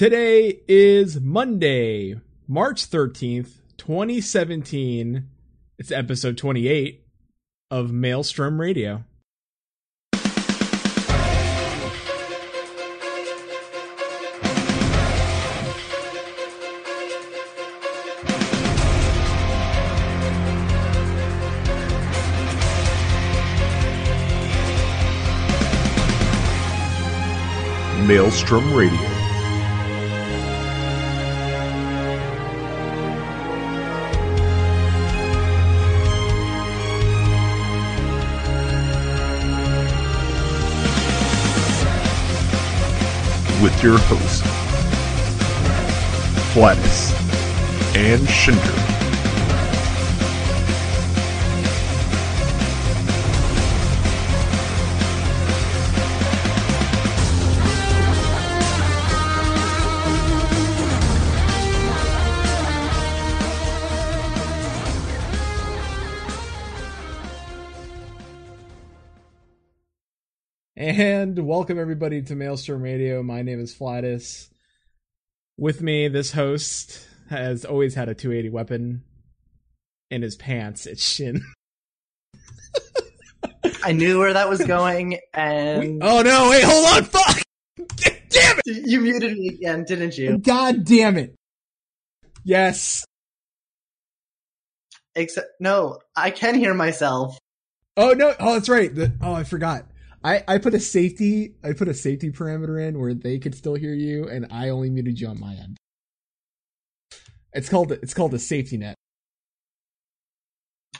Today is Monday, March 13th, 2017. It's episode 28 of Maelstrom Radio. Maelstrom Radio. With your hosts, Flatus and Shinder. Welcome everybody to Maelstrom Radio. My name is Flatus. With me, this host has always had a 280 weapon in his pants. It's Shin. I knew where that was going, and Oh no, wait, hold on, fuck! Damn it! you muted me again, didn't you? God damn it! Yes. Except, no, I can hear myself. Oh no! Oh, that's right. The, oh, I forgot. I, I put a safety I put a safety parameter in where they could still hear you, and I only muted you on my end. It's called it's called a safety net.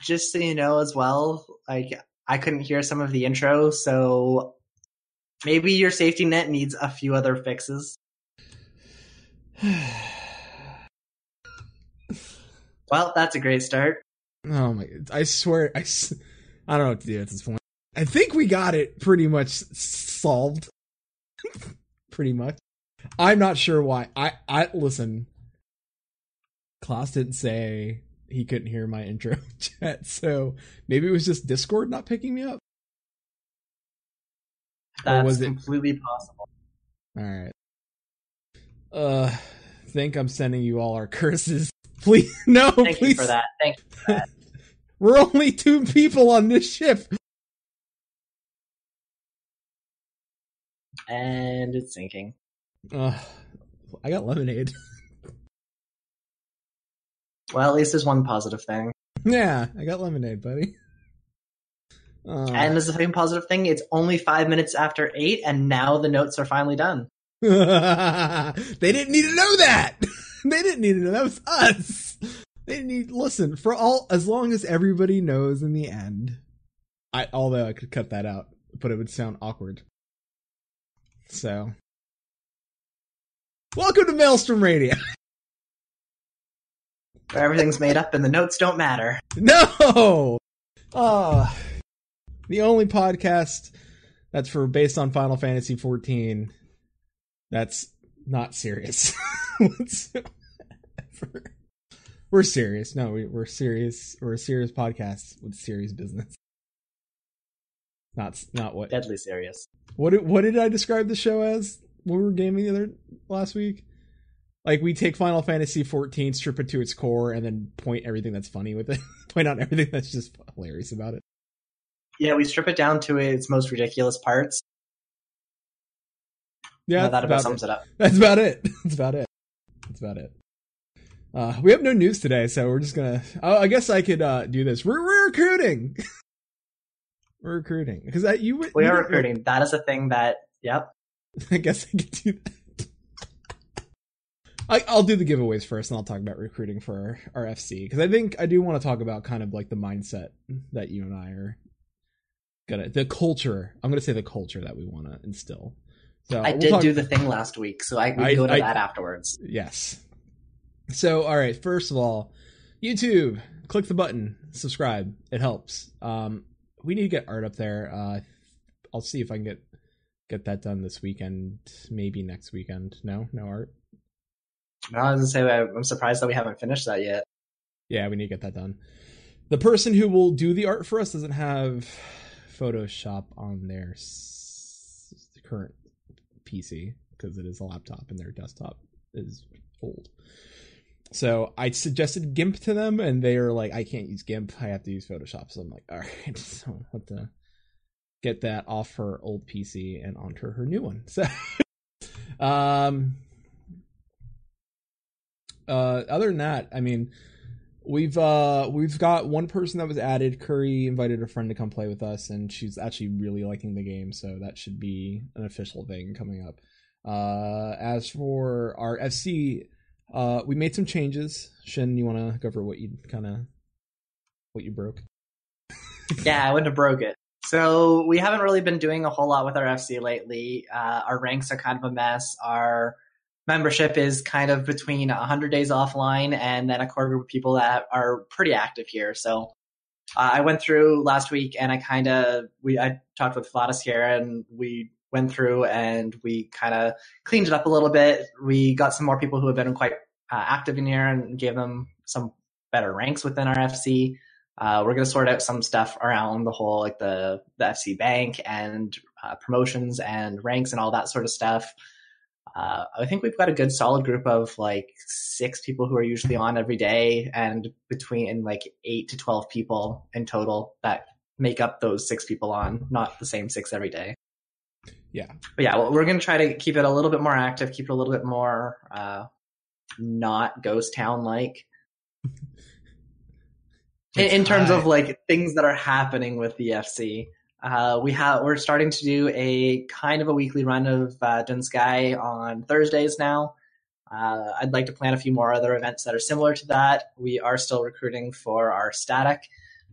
Just so you know, as well, like I couldn't hear some of the intro, so maybe your safety net needs a few other fixes. Well, that's a great start. Oh my! I swear, I, I don't know what to do at this point. I think we got it pretty much solved. pretty much. I'm not sure why. I I listen. Klaus didn't say he couldn't hear my intro chat, so maybe it was just Discord not picking me up. Or That's was it- completely possible. All right. Uh, think I'm sending you all our curses. Please, no, Thank please. you for that. Thank you. We're only two people on this ship. And it's sinking. Uh, I got lemonade. Well, at least there's one positive thing. yeah, I got lemonade, buddy. Uh, And there's a second positive thing. It's only five minutes after eight, and now the notes are finally done. they didn't need to know that. they didn't need to know that was us. They need listen for all as long as everybody knows in the end. I although I could cut that out, but it would sound awkward. So, welcome to Maelstrom Radio. Where everything's made up and the notes don't matter. No. Uh the only podcast that's for based on Final Fantasy 14 that's not serious. we're serious. No, we, we're serious. We're a serious podcast with serious business. Not not what Deadly serious. what did, what did I describe the show as when we were gaming the other last week? Like we take Final Fantasy 14, strip it to its core, and then point everything that's funny with it. point out everything that's just hilarious about it. Yeah, we strip it down to its most ridiculous parts. Yeah, that about about sums it. it up. That's about it. That's about it. That's about it. Uh, we have no news today, so we're just gonna. Oh, I guess I could uh, do this. We're, we're recruiting. we're recruiting because that you. We you are recruiting. That is a thing that, yep. I guess I could do that. I, I'll do the giveaways first, and I'll talk about recruiting for our, our FC because I think I do want to talk about kind of like the mindset that you and I are gonna the culture. I'm gonna say the culture that we want to instill. So I we'll did talk- do the thing last week, so I we go to I- that afterwards. Yes. So, all right. First of all, YouTube, click the button, subscribe. It helps. Um, we need to get art up there. Uh, I'll see if I can get get that done this weekend, maybe next weekend. No, no art. I was gonna say I'm surprised that we haven't finished that yet. Yeah, we need to get that done. The person who will do the art for us doesn't have Photoshop on their s- current PC because it is a laptop and their desktop is old. So I suggested GIMP to them, and they are like, "I can't use GIMP. I have to use Photoshop." So I'm like, "All right, so I'll have to get that off her old PC and onto her new one." So, um, uh, other than that, I mean, we've uh we've got one person that was added. Curry invited a friend to come play with us, and she's actually really liking the game. So that should be an official thing coming up. Uh, as for our FC, uh, we made some changes. Shin, you want to go over what you kind of what you broke? yeah, I wouldn't have broke it. So we haven't really been doing a whole lot with our FC lately. Uh, our ranks are kind of a mess. Our membership is kind of between 100 days offline and then a core group of people that are pretty active here. So uh, I went through last week and I kind of we I talked with Vladis here and we went through and we kind of cleaned it up a little bit. We got some more people who have been quite uh, active in here and gave them some better ranks within our FC. Uh, we're going to sort out some stuff around the whole like the the FC bank and uh, promotions and ranks and all that sort of stuff. Uh, I think we've got a good solid group of like six people who are usually on every day, and between like eight to twelve people in total that make up those six people on, not the same six every day. Yeah, but yeah, well, we're going to try to keep it a little bit more active, keep it a little bit more uh, not ghost town like. in, in terms of like things that are happening with the FC. Uh, we have we're starting to do a kind of a weekly run of uh, Dun Scaith on Thursdays now. Uh, I'd like to plan a few more other events that are similar to that. We are still recruiting for our static,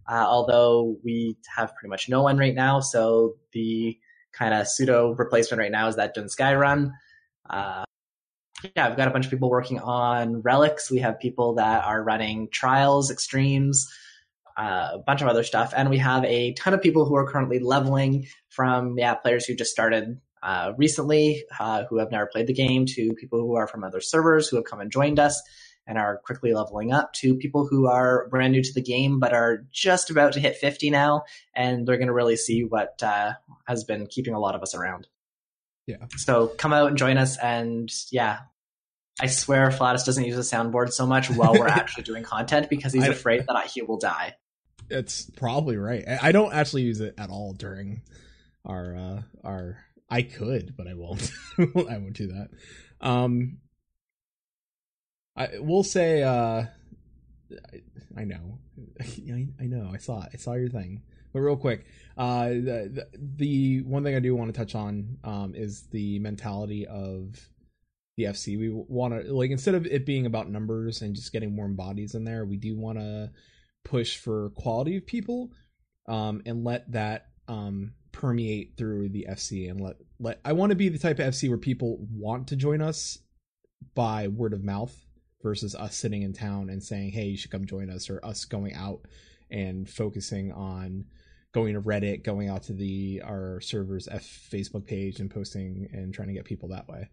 uh, although we have pretty much no one right now. So the kind of pseudo replacement right now is that Dun Scaith run. Uh, yeah, I've got a bunch of people working on relics. We have people that are running trials, extremes, uh, a bunch of other stuff, and we have a ton of people who are currently leveling from yeah players who just started uh, recently, uh, who have never played the game, to people who are from other servers who have come and joined us and are quickly leveling up, to people who are brand new to the game but are just about to hit 50 now, and they're going to really see what uh, has been keeping a lot of us around. Yeah. So come out and join us, and yeah, I swear Flatus doesn't use a soundboard so much while we're actually doing content because he's afraid that he will die. It's probably right. I don't actually use it at all during our uh our I could, but I won't. I won't do that. Um I will say uh I, I know. I, I know. I saw. I saw your thing. But real quick, uh the, the, the one thing I do want to touch on um is the mentality of the FC. We want to like instead of it being about numbers and just getting warm bodies in there, we do want to push for quality of people um, and let that um, permeate through the FC and let let I want to be the type of FC where people want to join us by word of mouth versus us sitting in town and saying, "Hey, you should come join us," or us going out and focusing on going to Reddit, going out to the our server's F Facebook page and posting and trying to get people that way.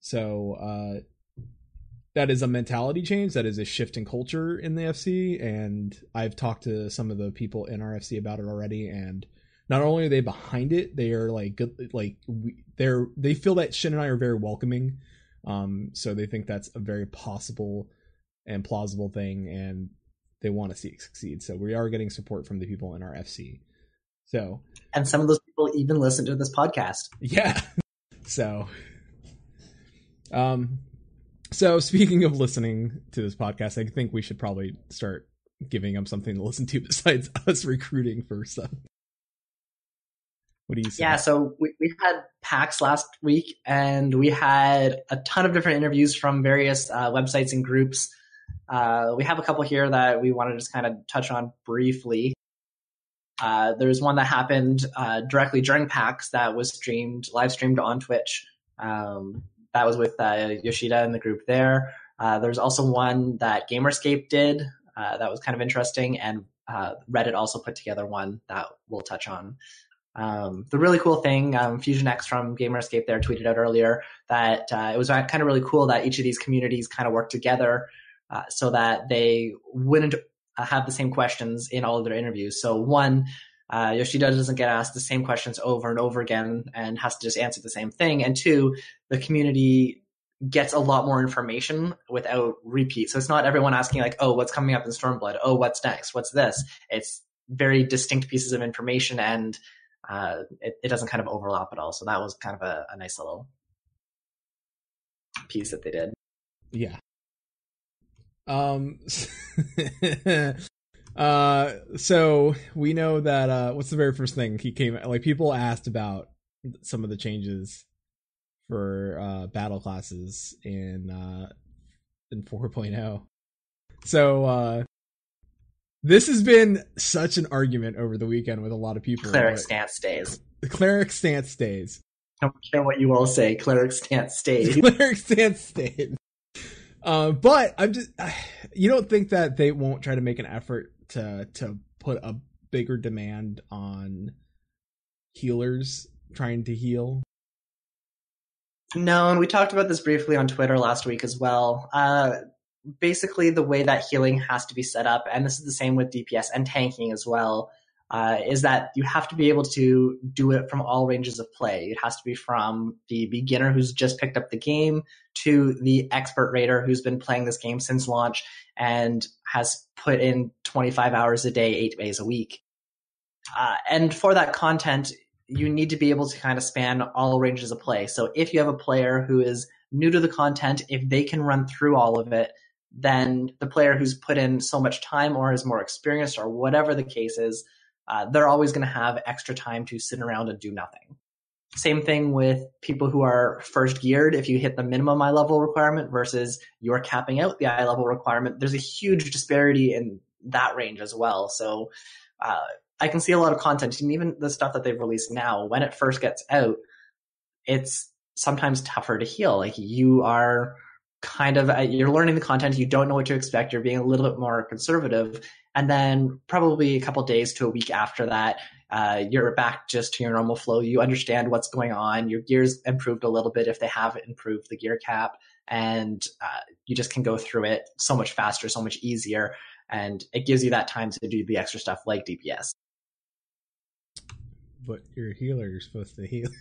So uh, that is a mentality change. That is a shift in culture in the FC, and I've talked to some of the people in our FC about it already. And not only are they behind it, they are like good. Like we, they're they feel that Shin and I are very welcoming. Um, so they think that's a very possible and plausible thing, and they want to see it succeed. So we are getting support from the people in our FC. So and some of those people even listen to this podcast. Yeah. So, um, so speaking of listening to this podcast, I think we should probably start giving them something to listen to besides us recruiting for stuff. What do you say? Yeah, so we, we had PAX last week and we had a ton of different interviews from various uh, websites and groups. Uh, we have a couple here that we want to just kind of touch on briefly. Uh, there's one that happened uh, directly during PAX that was streamed, live streamed on Twitch. Um, that was with uh, Yoshida and the group there. Uh, there's also one that Gamerscape did uh, that was kind of interesting, and Reddit also put together one that we'll touch on. Um, the really cool thing, um, Fusion X from Gamerscape there tweeted out earlier that uh, it was kind of really cool that each of these communities kind of worked together uh, so that they wouldn't have the same questions in all of their interviews. So one, uh, Yoshida doesn't get asked the same questions over and over again and has to just answer the same thing. And two, the community gets a lot more information without repeat. So it's not everyone asking like, oh, what's coming up in Stormblood? Oh, what's next? What's this? It's very distinct pieces of information and uh, it, it, doesn't kind of overlap at all. So that was kind of a, a nice little piece that they did. Yeah. Um. uh. So we know that. Uh. What's the very first thing he came? Like people asked about some of the changes for uh battle classes in uh in 4.0. So uh this has been such an argument over the weekend with a lot of people. Cleric stance stays. The cleric stance stays. I don't care what you all say. Cleric stance stays. cleric stance stays. Uh, but I'm just, you don't think that they won't try to make an effort to to put a bigger demand on healers trying to heal? No, and we talked about this briefly on Twitter last week as well. Uh, basically the way that healing has to be set up, and this is the same with DPS and tanking as well, uh, is that you have to be able to do it from all ranges of play. It has to be from the beginner who's just picked up the game to the expert raider who's been playing this game since launch and has put in 25 hours a day, eight days a week. Uh, and for that content, you need to be able to kind of span all ranges of play. So if you have a player who is new to the content, if they can run through all of it, then the player who's put in so much time or is more experienced or whatever the case is, uh, they're always going to have extra time to sit around and do nothing. Same thing with people who are first geared. If you hit the minimum iLevel requirement versus you're capping out the iLevel requirement, there's a huge disparity in that range as well. So uh, I can see a lot of content, and even the stuff that they've released now, when it first gets out, it's sometimes tougher to heal. Like you are kind of uh, you're learning the content you don't know what to expect you're being a little bit more conservative and then probably a couple days to a week after that uh, you're back just to your normal flow you understand what's going on your gears improved a little bit if they have improved the gear cap and uh, you just can go through it so much faster so much easier and it gives you that time to do the extra stuff like dps but you're a healer you're supposed to heal.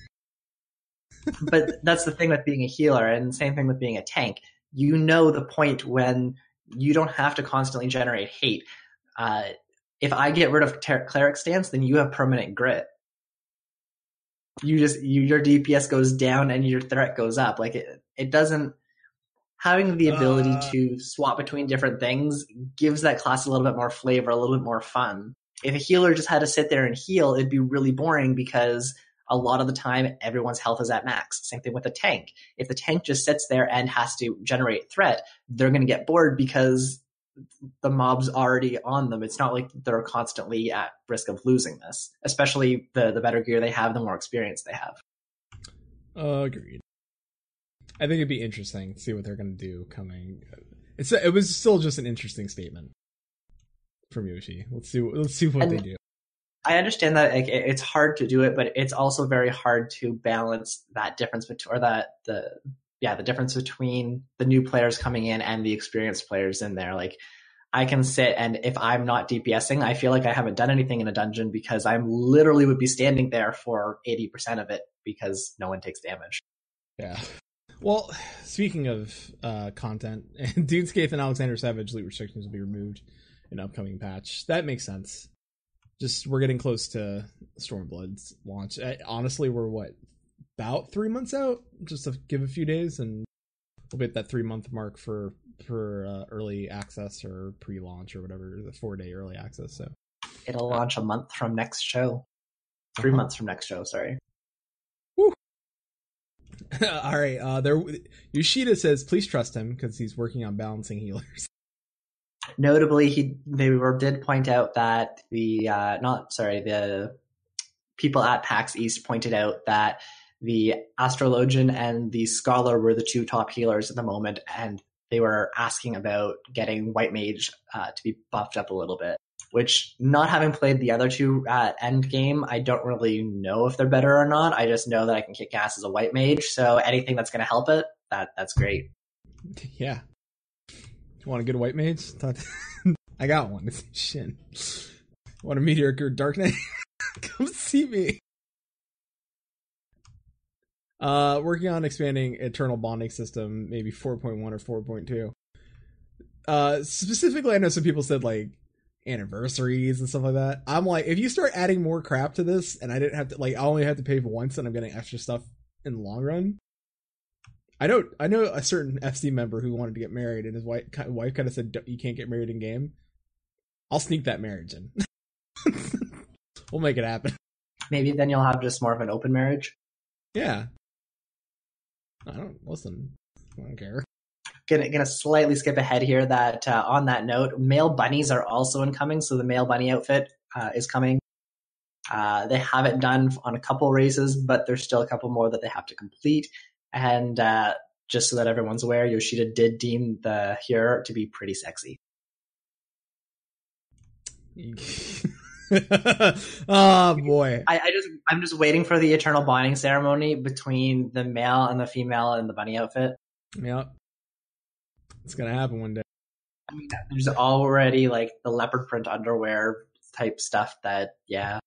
But that's the thing with being a healer and same thing with being a tank you know the point when you don't have to constantly generate hate. Uh, if I get rid of ter- cleric stance, then you have permanent grit. You just you, your DPS goes down and your threat goes up. Like it, it doesn't having the ability uh, to swap between different things gives that class a little bit more flavor, a little bit more fun. If a healer just had to sit there and heal, it'd be really boring because a lot of the time everyone's health is at max. Same thing with a tank. If the tank just sits there and has to generate threat, they're going to get bored because the mob's already on them. It's not like they're constantly at risk of losing this, especially the the better gear they have, the more experience they have. Uh, agreed. I think it'd be interesting to see what they're going to do coming. It's it was still just an interesting statement from Yoshi. Let's see let's see what and, they do. I understand that like, it's hard to do it, but it's also very hard to balance that difference between, or that the, yeah, the difference between the new players coming in and the experienced players in there. Like, I can sit and if I'm not DPSing, I feel like I haven't done anything in a dungeon because I'm literally would be standing there for 80% of it because no one takes damage. Yeah. Well, speaking of uh, content, Dun Scaith and Alexander Savage loot restrictions will be removed in upcoming patch. That makes sense just we're getting close to Stormblood's launch. I, honestly, we're what about three months out? Just to give a few days, and we'll be at that three month mark for for uh, early access or pre launch or whatever the four day early access. So it'll launch a month from next show. 3 uh-huh. months from next show. Sorry. Woo. All right. Uh, there, Yoshida says, please trust him because he's working on balancing healers. Notably, he were, did point out that the uh, not sorry the people at PAX East pointed out that the astrologian and the scholar were the two top healers at the moment, and they were asking about getting white mage uh, to be buffed up a little bit. Which, not having played the other two at end game, I don't really know if they're better or not. I just know that I can kick ass as a white mage, so anything that's going to help it, that that's great. Yeah, you want a good white mage? I got one. It's Shin. Want a or dark knight? Come see me. Uh, working on expanding eternal bonding system, maybe 4.1 or 4.2. Uh, specifically, I know some people said like anniversaries and stuff like that. I'm like, if you start adding more crap to this, and I didn't have to like, I only have to pay for once, and I'm getting extra stuff in the long run. I know, I know a certain FC member who wanted to get married, and his wife, wife kind of said, "You can't get married in game." I'll sneak that marriage in. we'll make it happen. Maybe then you'll have just more of an open marriage. Yeah. I don't listen. I don't care. Gonna gonna slightly skip ahead here. That uh, on that note, male bunnies are also incoming. So the male bunny outfit uh, is coming. Uh, they have it done on a couple races, but there's still a couple more that they have to complete. And uh, just so that everyone's aware, Yoshida did deem the here to be pretty sexy. oh boy! I, I, just I'm just waiting for the eternal bonding ceremony between the male and the female in the bunny outfit. Yep, it's gonna happen one day. I mean, there's already like the leopard print underwear type stuff that yeah.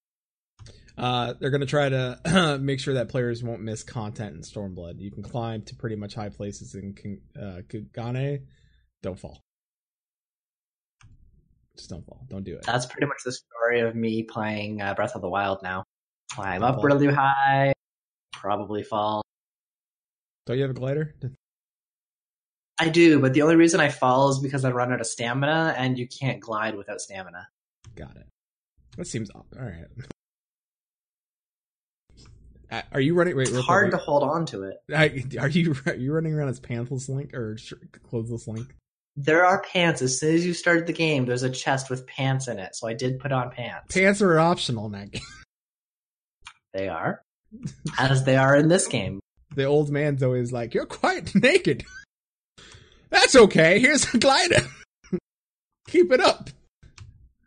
Uh, they're gonna try to make sure that players won't miss content in Stormblood. You can climb to pretty much high places in uh, Kugane. Don't fall. Just don't fall. Don't do it. That's pretty much the story of me playing uh, Breath of the Wild now. Climb up really high, probably fall. Don't you have a glider? I do, but the only reason I fall is because I run out of stamina, and you can't glide without stamina. Got it. That seems all right. Uh, are you running? Wait, it's hard to hold on to it. Are you are you running around as pantsless Link or clothesless Link? There are pants. As soon as you start the game, there's a chest with pants in it. So I did put on pants. Pants are optional in that game. They are. As they are in this game. The old man's always like, You're quite naked. That's okay. Here's a glider. Keep it up.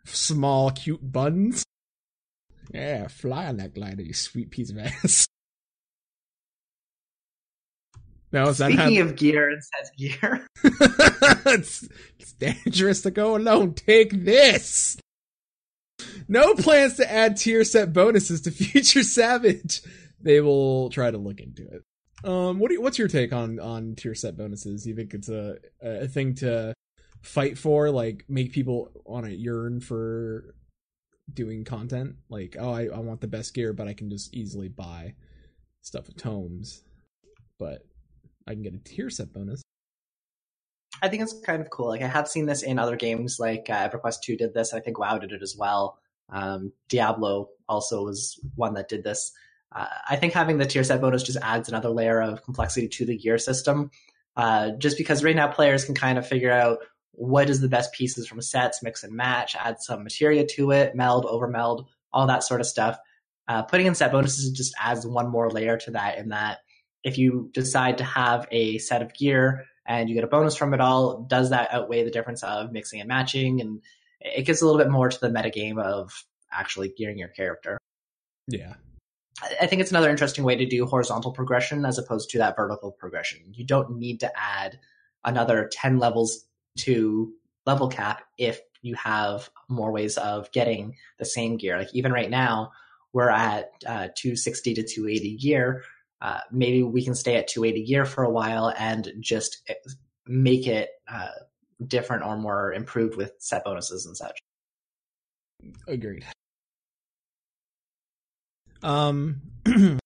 Small, cute buns. Yeah, fly on that glider, you sweet piece of ass. No, Speaking of gear and says gear, it's, it's dangerous to go alone. Take this. No plans to add tier set bonuses to Future Savage. They will try to look into it. Um, what do you, what's your take on on tier set bonuses? You think it's a a thing to fight for, like make people want to yearn for doing content? Like, oh, I, I want the best gear, but I can just easily buy stuff with tomes. But I can get a tier set bonus. I think it's kind of cool. Like I have seen this in other games, like uh, EverQuest 2 did this. I think WoW did it as well. Um, Diablo also was one that did this. Uh, I think having the tier set bonus just adds another layer of complexity to the gear system. Uh, just because right now players can kind of figure out what is the best pieces from sets, mix and match, add some materia to it, meld, over meld, all that sort of stuff. Uh, putting in set bonuses just adds one more layer to that in that if you decide to have a set of gear and you get a bonus from it all, does that outweigh the difference of mixing and matching? And it gets a little bit more to the metagame of actually gearing your character. Yeah. I think it's another interesting way to do horizontal progression as opposed to that vertical progression. You don't need to add another 10 levels to level cap if you have more ways of getting the same gear. Like even right now, we're at uh, 260 to 280 gear uh, maybe we can stay at 280 gear for a while and just make it uh, different or more improved with set bonuses and such. Agreed. Um,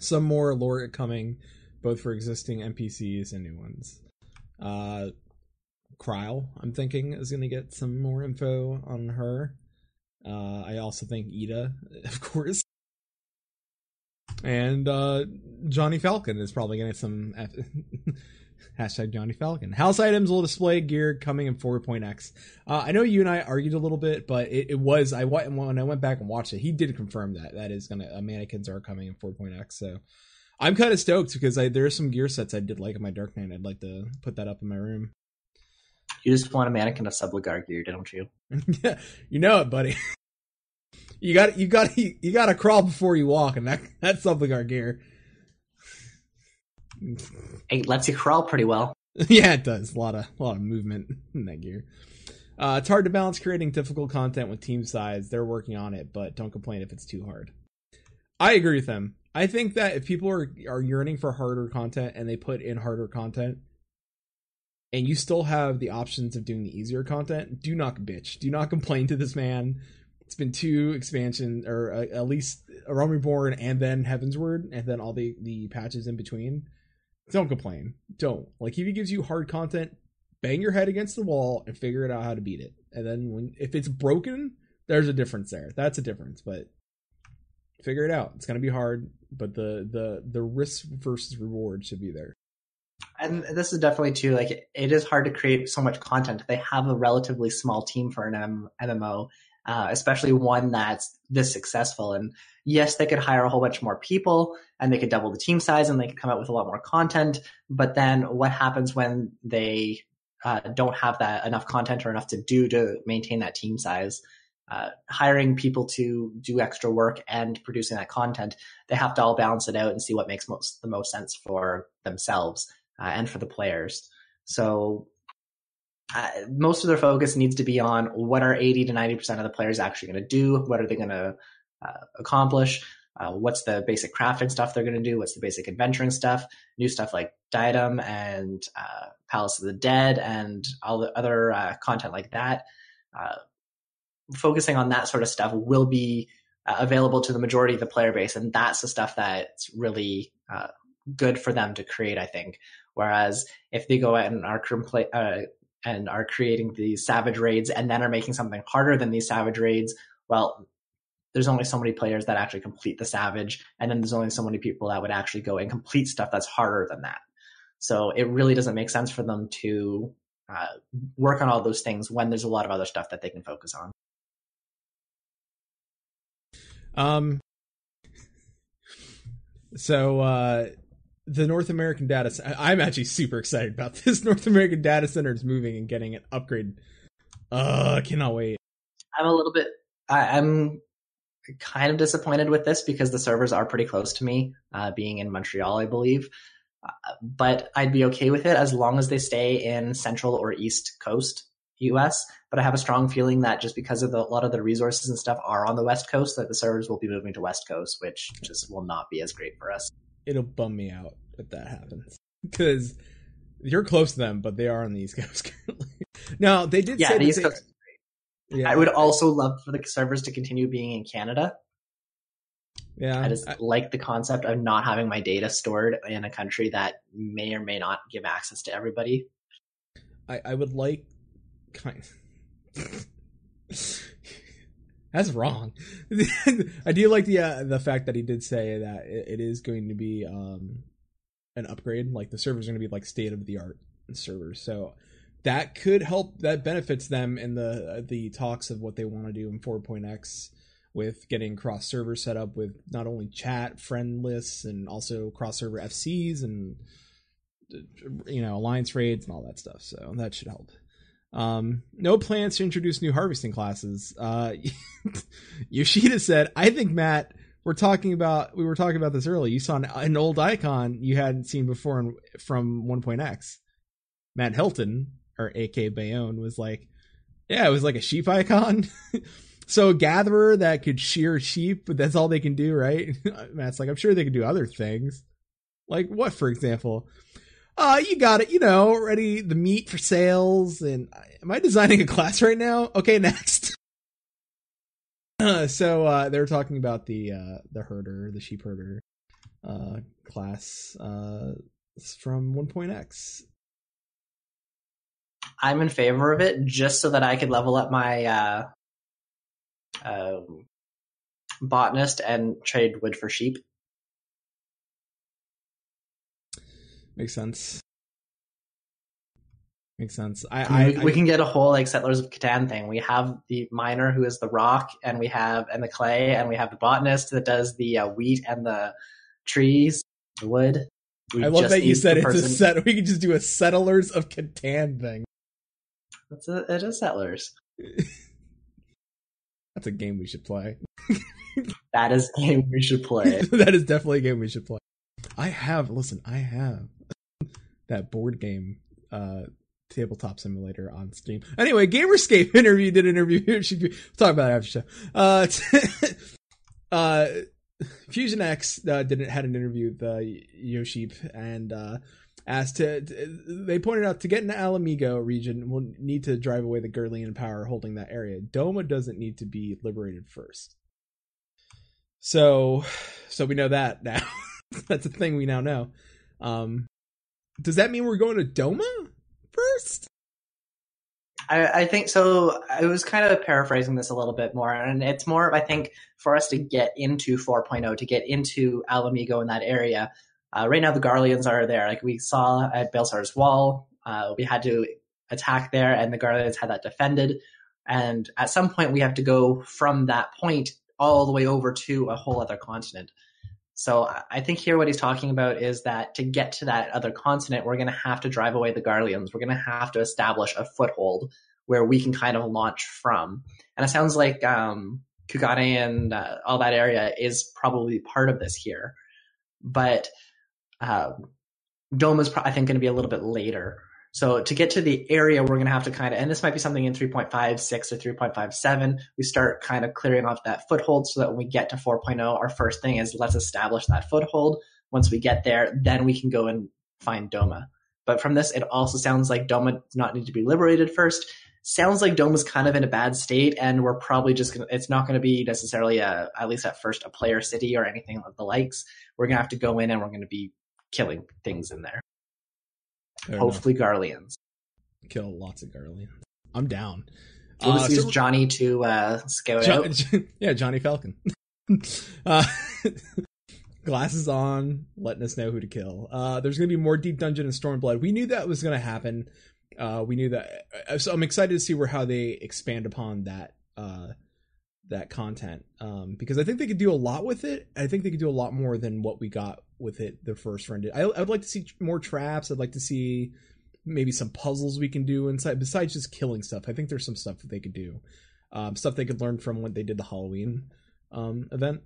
some more lore coming, both for existing NPCs and new ones. Uh, Krile, I'm thinking, is going to get some more info on her. Uh, I also think Ida, of course, and uh, Johnny Falcon is probably going getting some hashtag Johnny Falcon. House items will display gear coming in 4.x. Uh, I know you and I argued a little bit, but it, it, was I when I went back and watched it, he did confirm that that is gonna uh, mannequins are coming in 4.x. So I'm kind of stoked because I, there are some gear sets I did like in my Dark Knight. I'd like to put that up in my room. You just want a mannequin of Subligar gear, don't you? yeah, you know it, buddy. you got you got you got to crawl before you walk, and that that's our gear. It lets you crawl pretty well. yeah, it does. A lot of a lot of movement in that gear. Uh, it's hard to balance creating difficult content with team size. They're working on it, but don't complain if it's too hard. I agree with them. I think that if people are are yearning for harder content and they put in harder content, and you still have the options of doing the easier content, do not bitch. Do not complain to this man. It's been two expansion, or uh, at least a Realm Reborn, and then Heavensward, and then all the the patches in between. Don't complain. Don't like if he gives you hard content, bang your head against the wall and figure it out how to beat it. And then when if it's broken, there's a difference there. That's a difference, but figure it out. It's gonna be hard, but the the the risk versus reward should be there. And this is definitely too like it is hard to create so much content. They have a relatively small team for an M- MMO, uh, especially one that's this successful. And yes, they could hire a whole bunch more people and they could double the team size and they could come out with a lot more content. But then what happens when they uh, don't have that enough content or enough to do to maintain that team size? Uh, hiring people to do extra work and producing that content, they have to all balance it out and see what makes most the most sense for themselves uh, and for the players. So uh, most of their focus needs to be on what are 80 to 90% of the players actually going to do? What are they going to uh, accomplish? Uh, what's the basic crafting stuff they're going to do? What's the basic adventuring stuff? New stuff like Diadem and uh, Palace of the Dead and all the other uh, content like that. Uh, focusing on that sort of stuff will be available to the majority of the player base, and that's the stuff that's really good for them to create, I think. Whereas if they go out and are compla- uh, and are creating these savage raids and then are making something harder than these savage raids, well, there's only so many players that actually complete the savage, and then there's only so many people that would actually go and complete stuff that's harder than that. So it really doesn't make sense for them to uh, work on all those things when there's a lot of other stuff that they can focus on. Um. So uh, the North American data center. I'm actually super excited about this. North American data center is moving and getting an upgrade. Uh, cannot wait. I'm a little bit. I, am kind of disappointed with this because the servers are pretty close to me, uh, being in Montreal, I believe. Uh, but I'd be okay with it as long as they stay in Central or East Coast US. But I have a strong feeling that just because of the, a lot of the resources and stuff are on the West Coast, that the servers will be moving to West Coast, which just will not be as great for us it'll bum me out if that happens because you're close to them, but they are on the East Coast currently. now they did yeah, say the East they, Coast. Yeah, I would also love for the servers to continue being in Canada. Yeah, I just I, like the concept of not having my data stored in a country that may or may not give access to everybody. I, I would like kind. That's wrong. I do like the uh, the fact that he did say that it, it is going to be um, an upgrade. Like the servers are going to be like state of the art servers, so that could help. That benefits them in the uh, the talks of what they want to do in 4.x with getting cross server set up with not only chat friend lists and also cross server FCs and you know alliance raids and all that stuff. So that should help. Um, no plans to introduce new harvesting classes. Uh, Yoshida said, I think Matt, we're talking about, we were talking about this earlier. You saw an, an old icon you hadn't seen before in, from 1.x. Matt Hilton, or AK Bayonne, was like, yeah, it was like a sheep icon. so a gatherer that could shear sheep, but that's all they can do, right? Matt's like, I'm sure they could do other things. Like what, for example? Uh, you got it, you know, ready the meat for sales. And am I designing a class right now? Okay, next. Uh, so uh, they were talking about the uh, the herder, the sheep herder uh, class uh, from 1.x. I'm in favor of it just so that I could level up my uh, um, botanist and trade wood for sheep. Makes sense. Makes sense. I, I, we, we can get a whole like settlers of Catan thing. We have the miner who is the rock, and we have and the clay, and we have the botanist that does the uh, wheat and the trees, the wood. We I love that you said it's person. a set. We could just do a settlers of Catan thing. That's a, it is settlers. That's a game we should play. that is a game we should play. that is definitely a game we should play. I have listen, I have that board game uh tabletop simulator on Steam. Anyway, Gamerscape interview did interview. we'll talk about it after show. Uh, uh, Fusion X uh, didn't had an interview with uh, Yoship and uh, asked to, They pointed out to get into Ala Mhigo region, we'll need to drive away the Garlean power holding that area. Doma doesn't need to be liberated first. So, so we know that now. That's a thing we now know. Um, does that mean we're going to Doma first? I, I, think so. I was kind of paraphrasing this a little bit more, and it's more, I think, for us to get into 4.0, to get into Ala Mhigo in that area. Uh, right now, the Garleans are there. Like we saw at Baelsar's Wall, uh, we had to attack there, and the Garleans had that defended. And at some point, we have to go from that point all the way over to a whole other continent. So I think here what he's talking about is that to get to that other continent, we're going to have to drive away the Garleans. We're going to have to establish a foothold where we can kind of launch from. And it sounds like um, Kugane and uh, all that area is probably part of this here. But um, Doma is, I think, going to be a little bit later. So to get to the area, we're going to have to kind of, and this might be something in 3.56 or 3.57, we start kind of clearing off that foothold so that when we get to 4.0, our first thing is let's establish that foothold. Once we get there, then we can go and find Doma. But from this, it also sounds like Doma does not need to be liberated first. Sounds like Doma's kind of in a bad state, and we're probably just gonna, it's not going to be necessarily a, at least at first, a player city or anything of the likes. We're going to have to go in and we're going to be killing things in there. Hopefully, enough. Garleans. Kill lots of Garleans. I'm down. We'll just uh, use so Johnny to uh, scout out. Yeah, Johnny Falcon. uh, glasses on, letting us know who to kill. Uh, there's going to be more Deep Dungeon and Stormblood. We knew that was going to happen. Uh, we knew that. Uh, so I'm excited to see where how they expand upon that uh, that content um, because I think they could do a lot with it. I think they could do a lot more than what we got with it the first run did. I, I would like to see more traps. I'd like to see maybe some puzzles we can do inside besides just killing stuff. I think there's some stuff that they could do, um, stuff they could learn from when they did the Halloween um, event,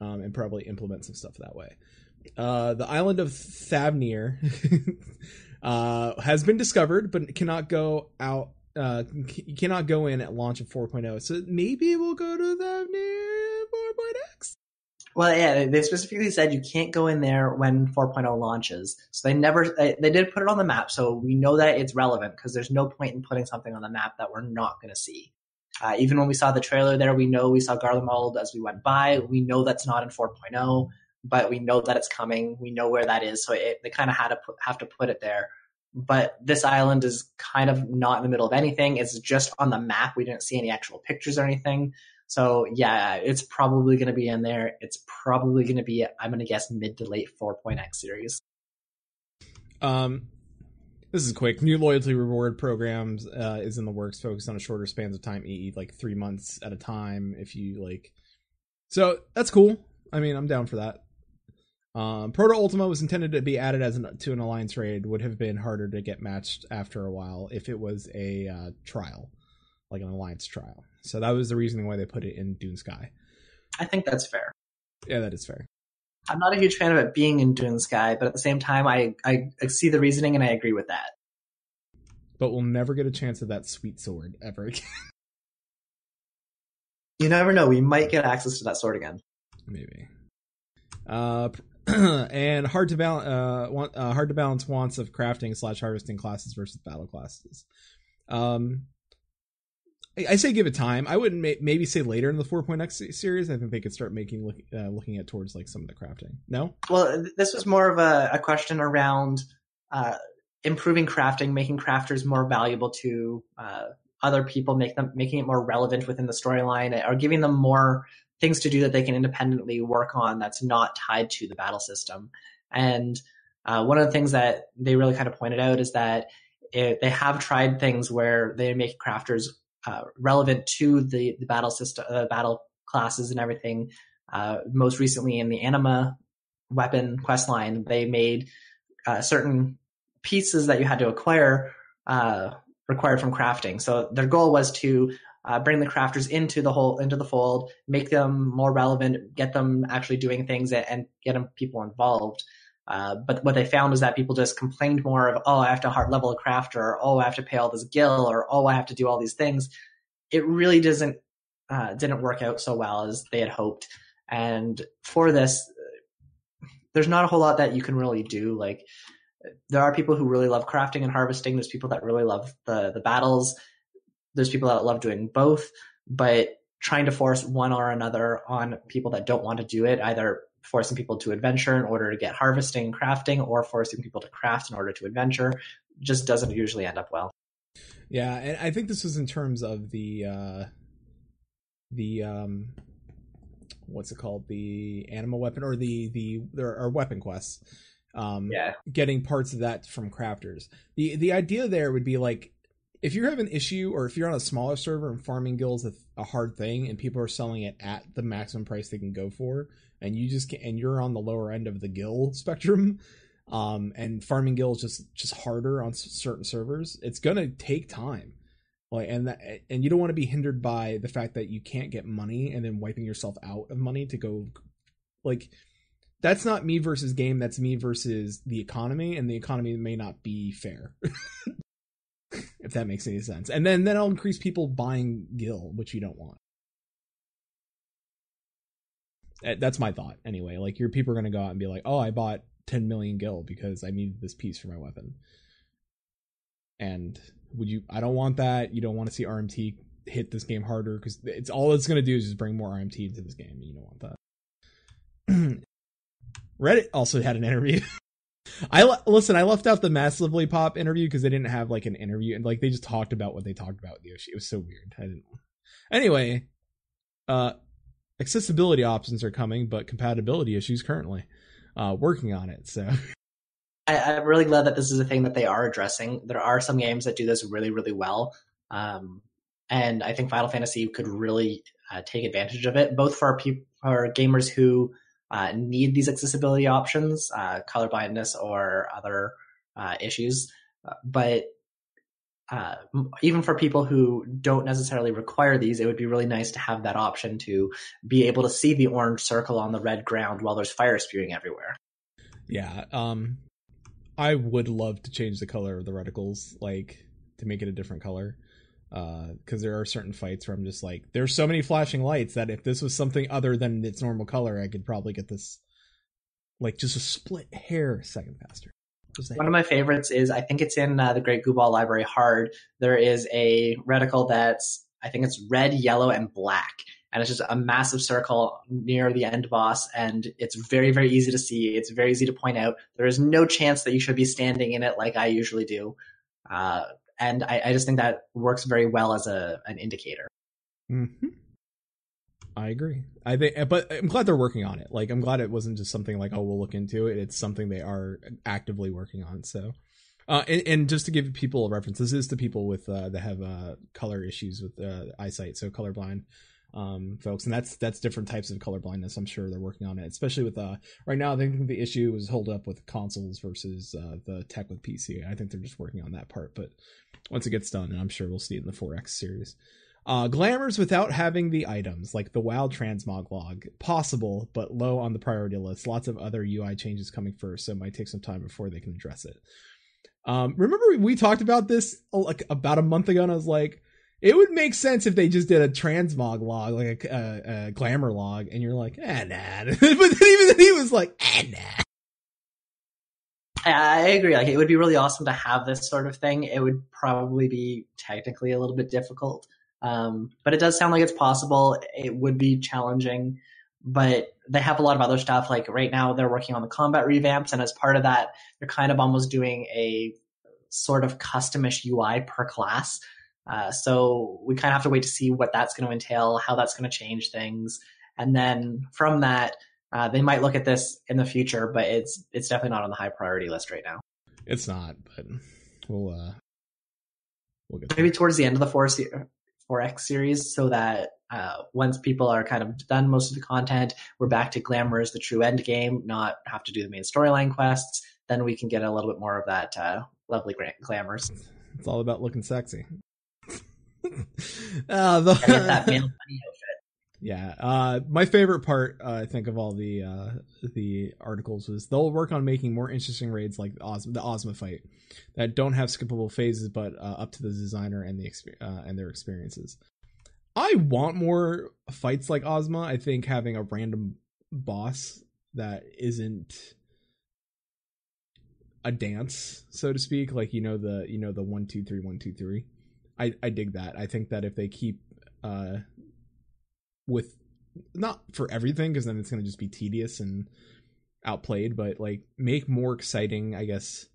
um, and probably implement some stuff that way. Uh, the island of Thavnir uh, has been discovered, but cannot go out. Uh, you cannot go in at launch of 4.0. So maybe we'll go to Thavnir 4.x. Well, yeah, they specifically said you can't go in there when 4.0 launches. So they never, they did put it on the map. So we know that it's relevant because there's no point in putting something on the map that we're not going to see. Uh, even when we saw the trailer there, we know we saw Garland Garlemald as we went by. We know that's not in 4.0, but we know that it's coming. We know where that is. So it, they kind of had to put, have to put it there. But this island is kind of not in the middle of anything. It's just on the map. We didn't see any actual pictures or anything. So yeah, it's probably going to be in there. It's probably going to be, I'm going to guess mid to late 4.x series. Um, this is quick. New loyalty reward programs uh, is in the works, focused on a shorter spans of time, e like three months at a time. If you like, so that's cool. I mean, I'm down for that. Um, Proto Ultima was intended to be added as an, to an alliance raid. Would have been harder to get matched after a while if it was a uh, trial, like an alliance trial. So that was the reasoning why they put it in Dun Scaith. I think that's fair. Yeah, that is fair. I'm not a huge fan of it being in Dun Scaith, but at the same time, I, I, see the reasoning and I agree with that. But we'll never get a chance of that sweet sword ever again. you never know. We might get access to that sword again. Maybe. Uh, and hard to balance, uh, uh, hard to balance wants of crafting slash harvesting classes versus battle classes. Um, I say give it time. I wouldn't maybe say later in the 4.x series. I think they could start making look, uh, looking at towards like some of the crafting. No. Well, this was more of a, a question around uh, improving crafting, making crafters more valuable to uh, other people, make them making it more relevant within the storyline, or giving them more things to do that they can independently work on that's not tied to the battle system. And uh, one of the things that they really kind of pointed out is that it, they have tried things where they make crafters uh, relevant to the, the battle system, uh, battle classes and everything. Uh, most recently in the Anima weapon quest line, they made uh, certain pieces that you had to acquire uh, required from crafting. So their goal was to uh, bring the crafters into the whole into the fold, make them more relevant, get them actually doing things, and, and get them people involved. Uh, but what they found was that people just complained more of, oh, I have to hard level a crafter, or oh, I have to pay all this gil, or oh, I have to do all these things. It really doesn't uh, didn't work out so well as they had hoped. And for this, there's not a whole lot that you can really do. Like there are people who really love crafting and harvesting. There's people that really love the the battles. There's people that love doing both, but trying to force one or another on people that don't want to do it, either forcing people to adventure in order to get harvesting and crafting or forcing people to craft in order to adventure just doesn't usually end up well. Yeah, and I think this was in terms of the uh the um what's it called? The anima weapon or the the there are weapon quests. Um yeah. getting parts of that from crafters. The the idea there would be like if you have an issue or if you're on a smaller server and farming gills a, a hard thing and people are selling it at the maximum price they can go for and you just can, and you're on the lower end of the gil spectrum um and farming gil is just just harder on certain servers it's gonna take time. Like and that and you don't want to be hindered by the fact that you can't get money and then wiping yourself out of money to go like that's not me versus game that's me versus the economy and the economy may not be fair if that makes any sense. And then then i'll increase people buying gil which you don't want. Eh, that's my thought anyway. Like your people are to go out and be like oh i bought 10 million gil because i needed this piece for my weapon. And would you i don't want that. You don't want to see rmt hit this game harder because it's all it's to do is just bring more rmt into this game. You don't want that. Reddit also had an interview i listen i left out the Massively OP interview because they didn't have like an interview and like they just talked about what they talked about with yoshi it was so weird i didn't anyway uh accessibility options are coming, but compatibility issues currently. Uh, working on it. So I, am really glad that this is a thing that they are addressing. There are some games that do this really, really well. Um, and I think Final Fantasy could really uh, take advantage of it, both for our, pe- for gamers who uh, need these accessibility options, uh, colorblindness or other uh, issues, uh, but uh, even for people who don't necessarily require these, it would be really nice to have that option to be able to see the orange circle on the red ground while there's fire spewing everywhere. Yeah, um, I would love to change the color of the reticles, like to make it a different color. Because uh, there are certain fights where I'm just like, there's so many flashing lights that if this was something other than its normal color, I could probably get this, like, just a split hair second faster. One of my favorites is I think it's in uh, the Great Gubal Library Hard. There is a reticle that's I think it's red, yellow, and black, and it's just a massive circle near the end boss, and it's very very easy to see. It's very easy to point out. There is no chance that you should be standing in it like I usually do, uh, and I, I, just think that works very well as a an indicator. Mm-hmm. I agree. I think, but I'm glad they're working on it. Like, I'm glad it wasn't just something like, oh, we'll look into it. It's something they are actively working on. So, uh, and, and, just to give people a reference, this is to people with uh, that have uh, color issues with uh, eyesight, so colorblind um, folks, and that's that's different types of color blindness. I'm sure they're working on it, especially with uh, right now. I think the issue is hold up with consoles versus uh, the tech with PC. I think they're just working on that part, but once it gets done, and I'm sure we'll see it in the 4X series. Uh, glamours without having the items, like the WoW transmog log, possible, but low on the priority list. Lots of other UI changes coming first, so it might take some time before they can address it. Um, remember we talked about this uh, like about a month ago, and I was like, it would make sense if they just did a transmog log, like a, a, a glamour log, and you're like, ah, nah. but then even then he was like, ah, nah. I agree. Like, it would be really awesome to have this sort of thing. It would probably be technically a little bit difficult um, but it does sound like it's possible. It would be challenging, but they have a lot of other stuff. Like right now, they're working on the combat revamps, and as part of that, they're kind of almost doing a sort of customish UI per class. Uh, so we kind of have to wait to see what that's going to entail, how that's going to change things, and then from that, uh, they might look at this in the future. But it's it's definitely not on the high priority list right now. It's not, but we'll uh, we'll get maybe towards the end of the four 4X series so that uh, once people are kind of done most of the content, we're back to Glamour as the true end game, not have to do the main storyline quests. Then we can get a little bit more of that uh, lovely glamours. It's all about looking sexy. uh, the... that male outfit. Yeah. Uh, my favorite part, uh, I think, of all the uh, the articles was they'll work on making more interesting raids like the Ozma, the Ozma fight that don't have skippable phases, but uh, up to the designer and the uh, and their experiences. I want more fights like Ozma. I think having a random boss that isn't a dance, so to speak, like you know the you know the one two three one two three. I I dig that. I think that if they keep uh with not for everything because then it's going to just be tedious and outplayed but like make more exciting i guess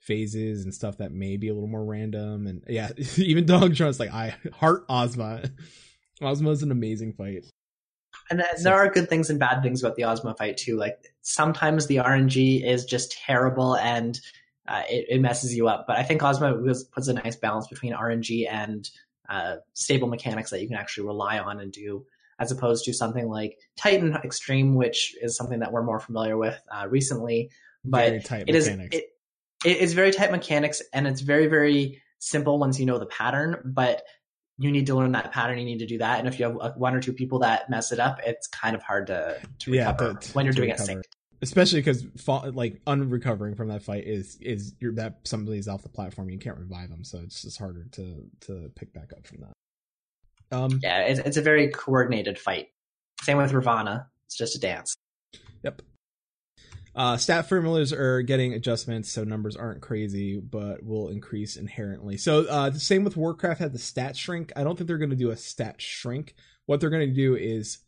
phases and stuff that may be a little more random and yeah even dog trust like i heart ozma ozma is an amazing fight and there are good things and bad things about the ozma fight too like sometimes the rng is just terrible and uh, it, it, messes you up but i think ozma was, puts a nice balance between rng and uh, stable mechanics that you can actually rely on and do as opposed to something like Titan Extreme, which is something that we're more familiar with uh, recently. But it is it, it is very tight mechanics, and it's very very simple once you know the pattern. But you need to learn that pattern. You need to do that, and if you have uh, one or two people that mess it up, it's kind of hard to, to recover yeah, to, when you're doing recover. it sync. Especially because like unrecovering from that fight is is you're that somebody's off the platform, you can't revive them, so it's just harder to to pick back up from that. Um, yeah, it's, it's a very coordinated fight. Same with Ravana. It's just a dance. Yep. Uh, stat formulas are getting adjustments, so numbers aren't crazy, but will increase inherently. So uh, the same with Warcraft had the stat shrink. I don't think they're going to do a stat shrink. What they're going to do is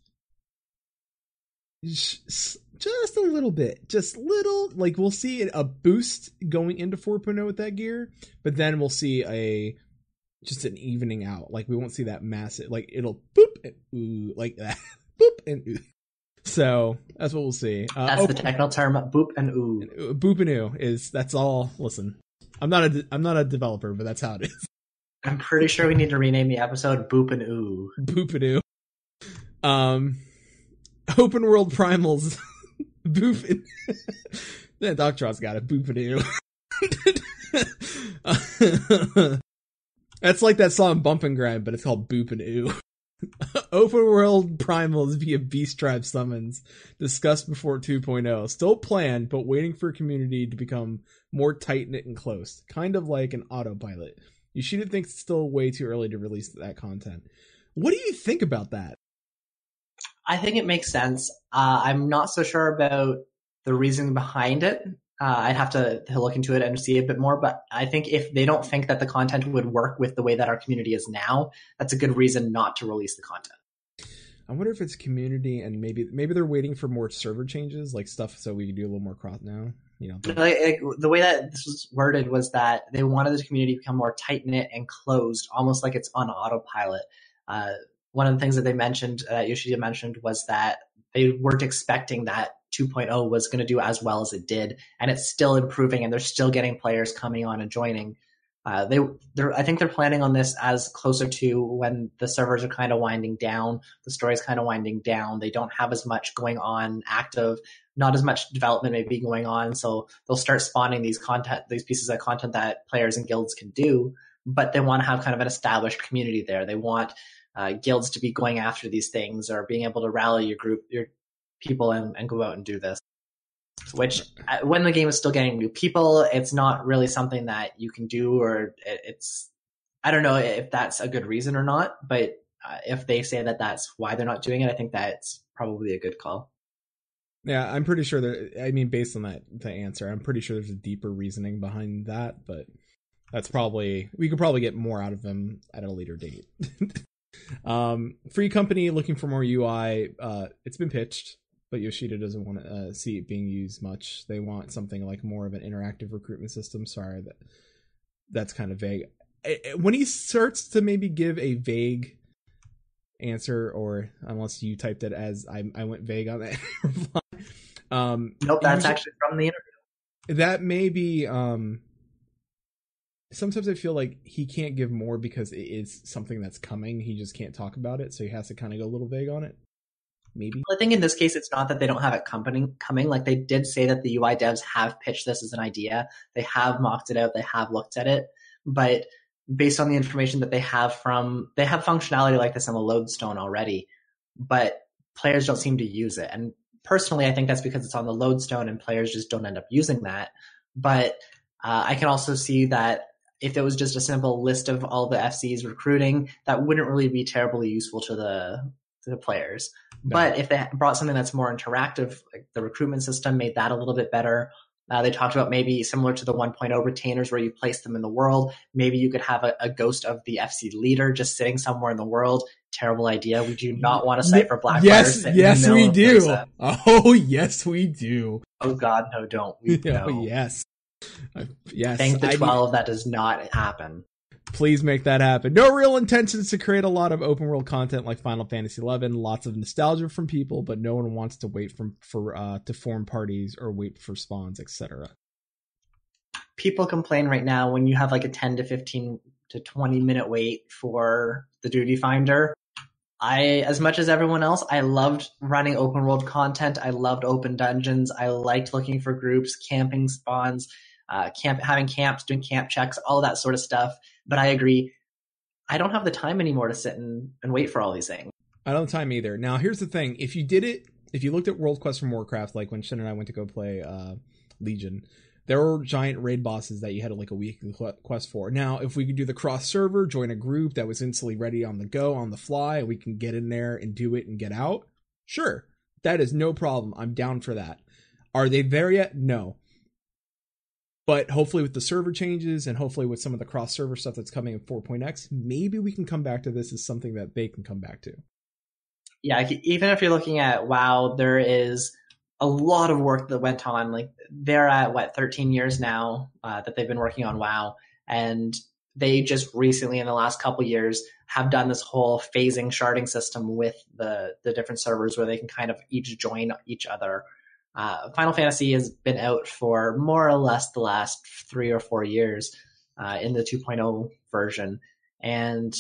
just a little bit, just little. Like we'll see a boost going into 4.0 with that gear, but then we'll see a just an evening out. Like we won't see that massive like it'll boop and ooh like that. boop and ooh. So that's what we'll see. Uh, that's the technical term boop and ooh. Boop and ooh is that's all listen. I'm not a I'm not a developer, but that's how it is. I'm pretty sure we need to rename the episode Boop and Ooh. Boop and Ooh. Um open world primals Boop and Yeah, Doctron's got it. Ooh. That's like that song Bump and Grind, but it's called Boop and Ooh. Open World Primals via Beast Tribe summons discussed before 2.0. Still planned, but waiting for community to become more tight knit and close. Kind of like an autopilot. You shouldn't think it's still way too early to release that content. What do you think about that? I think it makes sense. Uh, I'm not so sure about the reason behind it. Uh, I'd have to, to, look into it and see a bit more, but I think if they don't think that the content would work with the way that our community is now, that's a good reason not to release the content. I wonder if it's community and maybe maybe they're waiting for more server changes, like stuff, so we can do a little more cross now. You know, like, like, the way that this was worded was that they wanted the community to become more tight knit and closed, almost like it's on autopilot. Uh, one of the things that they mentioned, that uh, Yoshida mentioned, was that they weren't expecting that 2.0 was going to do as well as it did, and it's still improving, and they're still getting players coming on and joining. Uh, they, they're, I think they're planning on this as closer to when the servers are kind of winding down, the story's kind of winding down. They don't have as much going on active, not as much development maybe going on, so they'll start spawning these content, these pieces of content that players and guilds can do. But they want to have kind of an established community there. They want uh, guilds to be going after these things or being able to rally your group, your people and, and go out and do this. Which, uh, when the game is still getting new people, it's not really something that you can do, or it's. I don't know if that's a good reason or not, but uh, if they say that that's why they're not doing it, I think that's probably a good call. Yeah, I'm pretty sure that. I mean, based on that the answer, I'm pretty sure there's a deeper reasoning behind that, but that's probably we could probably get more out of them at a later date. um, free company looking for more UI. Uh, it's been pitched but Yoshida doesn't want to uh, see it being used much. They want something like more of an interactive recruitment system. Sorry that that's kind of vague. When he starts to maybe give a vague answer, or unless you typed it as I, I went vague on that reply. Um, nope, that's actually from the interview. That may be. Um, sometimes I feel like he can't give more because it is something that's coming. He just can't talk about it, so he has to kind of go a little vague on it maybe. I think in this case, it's not that they don't have it coming. Coming, like they did say that the UI devs have pitched this as an idea. They have mocked it out. They have looked at it, but based on the information that they have from, they have functionality like this in the Lodestone already. but players don't seem to use it. And personally, I think that's because it's on the lodestone and players just don't end up using that. But uh, I can also see that if it was just a simple list of all the FCs recruiting, that wouldn't really be terribly useful to the to the players. No. But if they brought something that's more interactive, like the recruitment system, made that a little bit better. Uh, they talked about maybe similar to the 1.0 retainers where you place them in the world. Maybe you could have a, a ghost of the FC leader just sitting somewhere in the world. Terrible idea. We do not want a site for Black yes, yes, we do. Oh, yes, we do. Oh God, no, don't. We, oh, no. yes. Uh, yes. Thank the I- 12 that does not happen. please make that happen. No real intentions to create a lot of open world content like Final Fantasy XI. Lots of nostalgia from people, but no one wants to wait from for uh, to form parties or wait for spawns, etc. People complain right now when you have like a 10 to 15 to 20 minute wait for the duty finder. I, as much as everyone else, I loved running open world content. I loved open dungeons. I liked looking for groups, camping spawns, uh, camp, having camps, doing camp checks, all that sort of stuff. But I agree, I don't have the time anymore to sit and, and wait for all these things. I don't have time either. Now, here's the thing: if you did it, if you looked at World Quest from Warcraft, like when Shin and I went to go play uh, Legion, there were giant raid bosses that you had like a weekly qu- quest for. Now, if we could do the cross server, join a group that was instantly ready on the go, on the fly, and we can get in there and do it and get out, sure, that is no problem. I'm down for that. Are they there yet? No. But hopefully, with the server changes and hopefully with some of the cross server stuff that's coming in 4.x, maybe we can come back to this as something that they can come back to. yeah, even if you're looking at WoW, there is a lot of work that went on. Like they're at what 13 years now uh, that they've been working on WoW, and they just recently, in the last couple years, have done this whole phasing sharding system with the the different servers where they can kind of each join each other. Uh, Final Fantasy has been out for more or less the last three or four years uh, in the 2.0 version, and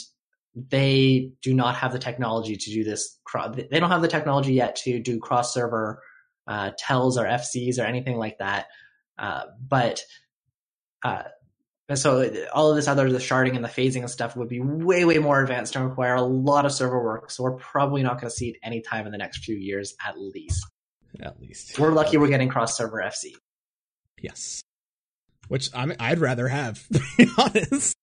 they do not have the technology to do this. They don't have the technology yet to do cross server uh, tells or FCs or anything like that. Uh, but uh, so all of this other the sharding and the phasing and stuff would be way way more advanced and require a lot of server work. So we're probably not going to see it anytime in the next few years at least. At least We're lucky we're getting cross server FC. Yes. Which I'm, I'd rather have, to be honest.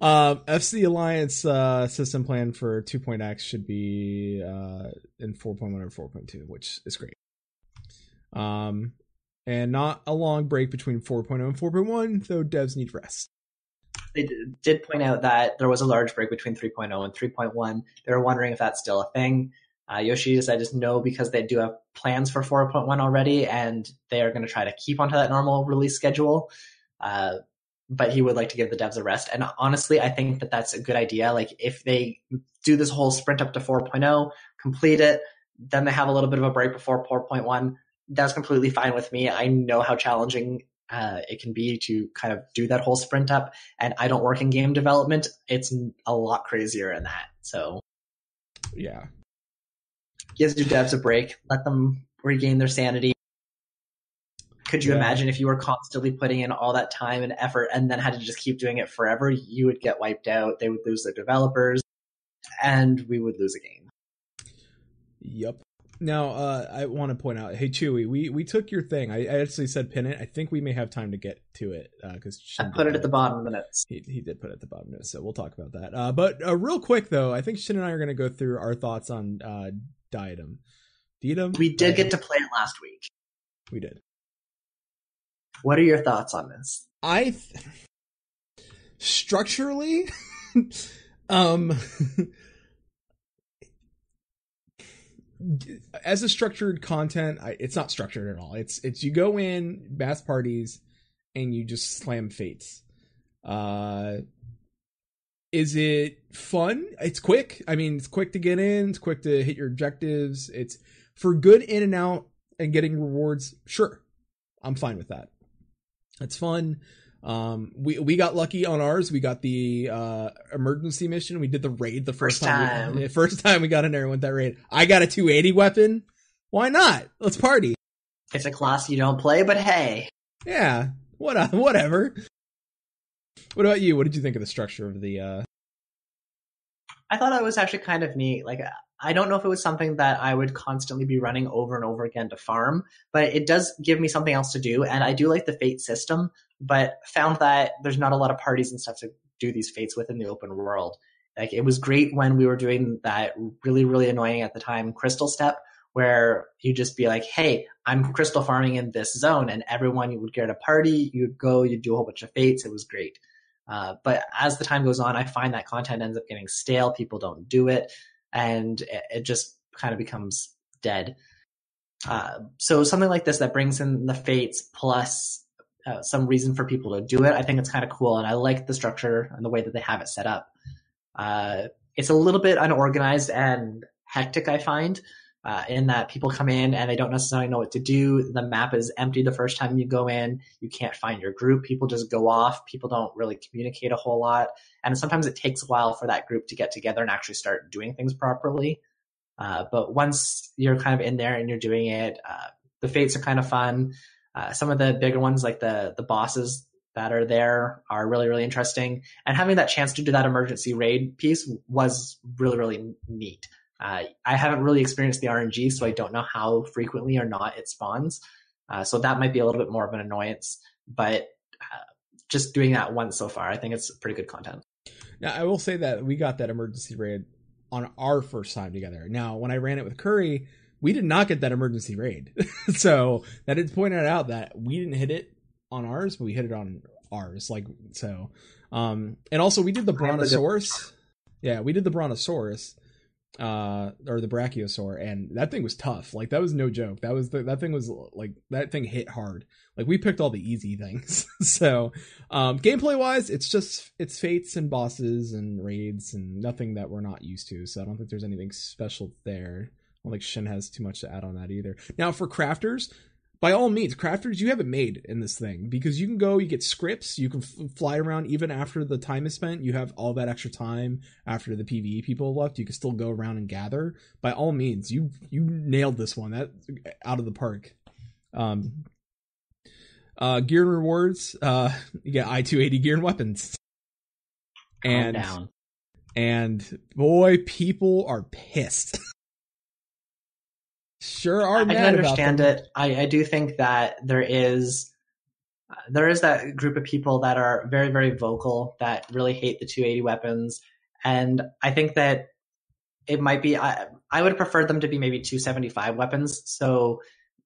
Um, FC Alliance uh, system plan for 2.x should be uh, in 4.1 or 4.2, which is great. Um, and not a long break between 4.0 and 4.1, though devs need rest. They did point out that there was a large break between 3.0 and 3.1. They were wondering if that's still a thing. Uh, Yoshida said just no because they do have plans for 4.1 already, and they are going to try to keep onto that normal release schedule. Uh, but he would like to give the devs a rest. And honestly, I think that that's a good idea. Like if they do this whole sprint up to 4.0, complete it, then they have a little bit of a break before 4.1. That's completely fine with me. I know how challenging uh, it can be to kind of do that whole sprint up. And I don't work in game development. It's a lot crazier in that. So Yeah. Gives your devs a break. Let them regain their sanity. Could you Yeah. imagine if you were constantly putting in all that time and effort and then had to just keep doing it forever? You would get wiped out. They would lose their developers, and we would lose a game. Yep. Now, uh, I want to point out, hey Chewy, we we took your thing. I, I actually said pin it. I think we may have time to get to it because I put it at the bottom of the notes. He, he did put it at the bottom of the notes, so we'll talk about that. Uh, but uh, real quick though, I think Shin and I are going to go through our thoughts on uh, Diadem. Diadem. We did get to play it last week. We did. What are your thoughts on this? I th- structurally, um, as a structured content, I, it's not structured at all. It's it's you go in bass parties and you just slam fates. Uh, is it fun? It's quick. I mean, it's quick to get in. It's quick to hit your objectives. It's for good in and out and getting rewards. Sure, I'm fine with that. It's fun. Um, we we got lucky on ours. We got the uh, emergency mission. We did the raid the first, First time. We, time. first time we got in there and went that raid. I got a 280 weapon. Why not? Let's party. It's a class you don't play, but hey, Yeah. What whatever. What about you? What did you think of the structure of the uh I thought it was actually kind of neat. Like, I don't know if it was something that I would constantly be running over and over again to farm, but it does give me something else to do. And I do like the fate system, but found that there's not a lot of parties and stuff to do these fates within the open world. Like, it was great when we were doing that really, really annoying at the time crystal step, where you just be like, hey, I'm crystal farming in this zone, and everyone you would get a party, you'd go, you'd do a whole bunch of fates. It was great. Uh, but as the time goes on, I find that content ends up getting stale. People don't do it, and it, it just kind of becomes dead. Uh, so something like this that brings in the fates plus uh, some reason for people to do it, I think it's kind of cool, and I like the structure and the way that they have it set up. Uh, it's a little bit unorganized and hectic, I find uh, in that people come in and they don't necessarily know what to do. The map is empty the first time you go in. You can't find your group. People just go off. People don't really communicate a whole lot. And sometimes it takes a while for that group to get together and actually start doing things properly. Uh, but once you're kind of in there and you're doing it, uh, the fates are kind of fun. Uh, some of the bigger ones, like the the bosses that are there, are really really interesting. And having that chance to do that emergency raid piece was really really neat. Uh, I haven't really experienced the RNG, so I don't know how frequently or not it spawns. Uh, so that might be a little bit more of an annoyance, but uh, just doing that once so far, I think it's pretty good content. Now, I will say that we got that emergency raid on our first time together. Now, when I ran it with Curry, we did not get that emergency raid. so that is pointed out that we didn't hit it on ours, but we hit it on ours. Like, so, um, and also we did the Brontosaurus. Yeah, we did the Brontosaurus uh or the brachiosaur and that thing was tough. Like that was no joke. That was the, that thing was like that thing hit hard. Like we picked all the easy things. So um gameplay wise it's just it's fates and bosses and raids and nothing that we're not used to. So i don't think there's anything special there. I don't think Shin has too much to add on that either. Now, for crafters, by all means, crafters, you have it made in this thing because you can go, you get scrips, you can f- fly around even after the time is spent. You have all that extra time after the PVE people left. You can still go around and gather. By all means, you you nailed this one that out of the park. Um, uh, gear and rewards. Uh, you get I two eighty gear and weapons. Calm And down. and boy, people are pissed. sure are I can understand it. I, I do think that there is there is that group of people that are very very vocal that really hate the 280 weapons, and I think that it might be. I I would prefer them to be maybe 275 weapons, so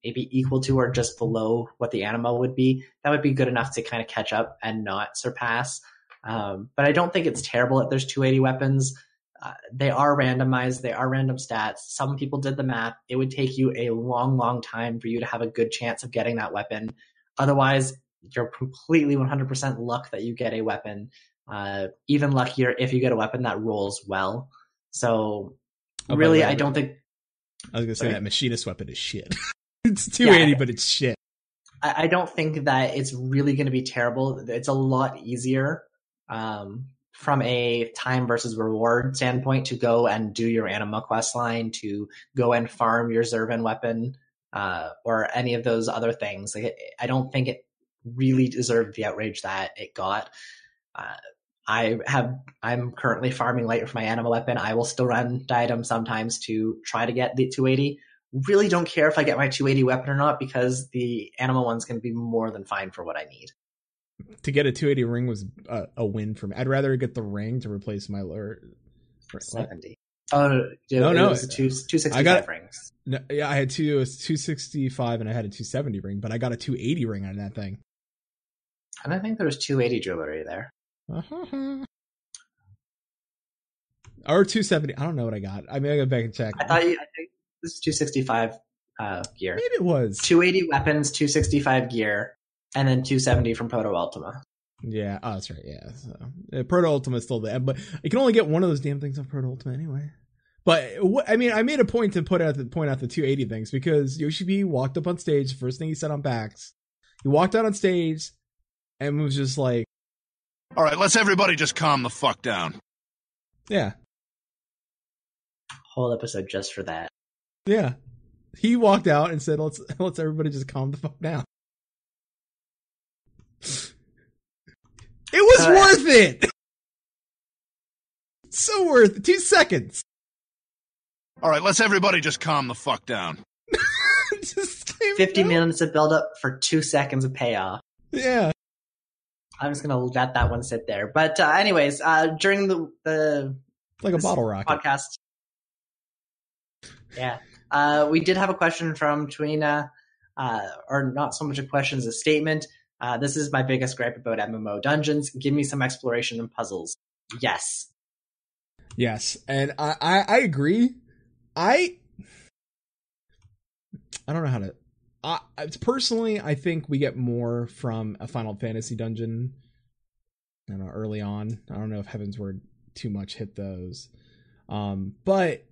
maybe equal to or just below what the anima would be. That would be good enough to kind of catch up and not surpass. Um, but I don't think it's terrible that there's 280 weapons. Uh, they are randomized. They are random stats. Some people did the math. It would take you a long, long time for you to have a good chance of getting that weapon. Otherwise, you're completely 100% luck that you get a weapon. Uh, even luckier if you get a weapon that rolls well. So, Oh, really, I don't think I was gonna say Sorry. that machinist weapon is shit. it's 280, Yeah. but it's shit. I, I don't think that it's really going to be terrible. It's a lot easier um, from a time versus reward standpoint to go and do your anima quest line, to go and farm your Zurvan weapon, uh, or any of those other things. Like, I don't think it really deserved the outrage that it got. Uh, I have. I'm currently farming light for my anima weapon. I will still run diadem sometimes to try to get the 280 really don't care if I get my 280 weapon or not because the anima one's going to be more than fine for what I need. To get a 280 ring was a, a win for me. I'd rather get the ring to replace my lower. what? 70. Oh, dude, No, it no. was two, 265 I got- rings. No, yeah, I had two. It was 265 and I had a 270 ring, but I got a 280 ring on that thing. And I think there was 280 jewelry there. Uh-huh. Or 270. I don't know what I got. I mean, I go back and check. I thought you, I think this is 265 uh, gear. Maybe it was. 280 weapons, 265 gear, and then 270 from Proto Ultima. Yeah, oh, that's right. Yeah, so uh, Proto Ultima is still there, but you can only get one of those damn things on Proto Ultima anyway. But wh- I mean, I made a point to put out the point out the 280 things because Yoshi P walked up on stage. First thing he said on backs, he walked out on stage and was just like, All right, let's everybody just calm the fuck down. "Yeah, Whole episode just for that. yeah." He walked out and said, "Let's let's everybody just calm the fuck down." It was Uh, worth it. so worth it. two seconds. All right, let's everybody just calm the fuck down. Just 50 out. minutes of build up for two seconds of payoff. Yeah. I'm just gonna let that one sit there. But uh, anyways, uh, during the the Like a bottle rocket. podcast, yeah, uh, we did have a question from Twina, uh, or not so much a question as a statement. Uh, this is my biggest gripe about MMO dungeons. Give me some exploration and puzzles. Yes, Yes, and I, I I agree. I I don't know how to. I personally, I think we get more from a Final Fantasy dungeon. I don't know early on. I don't know if Heavensward too much hit those, um, but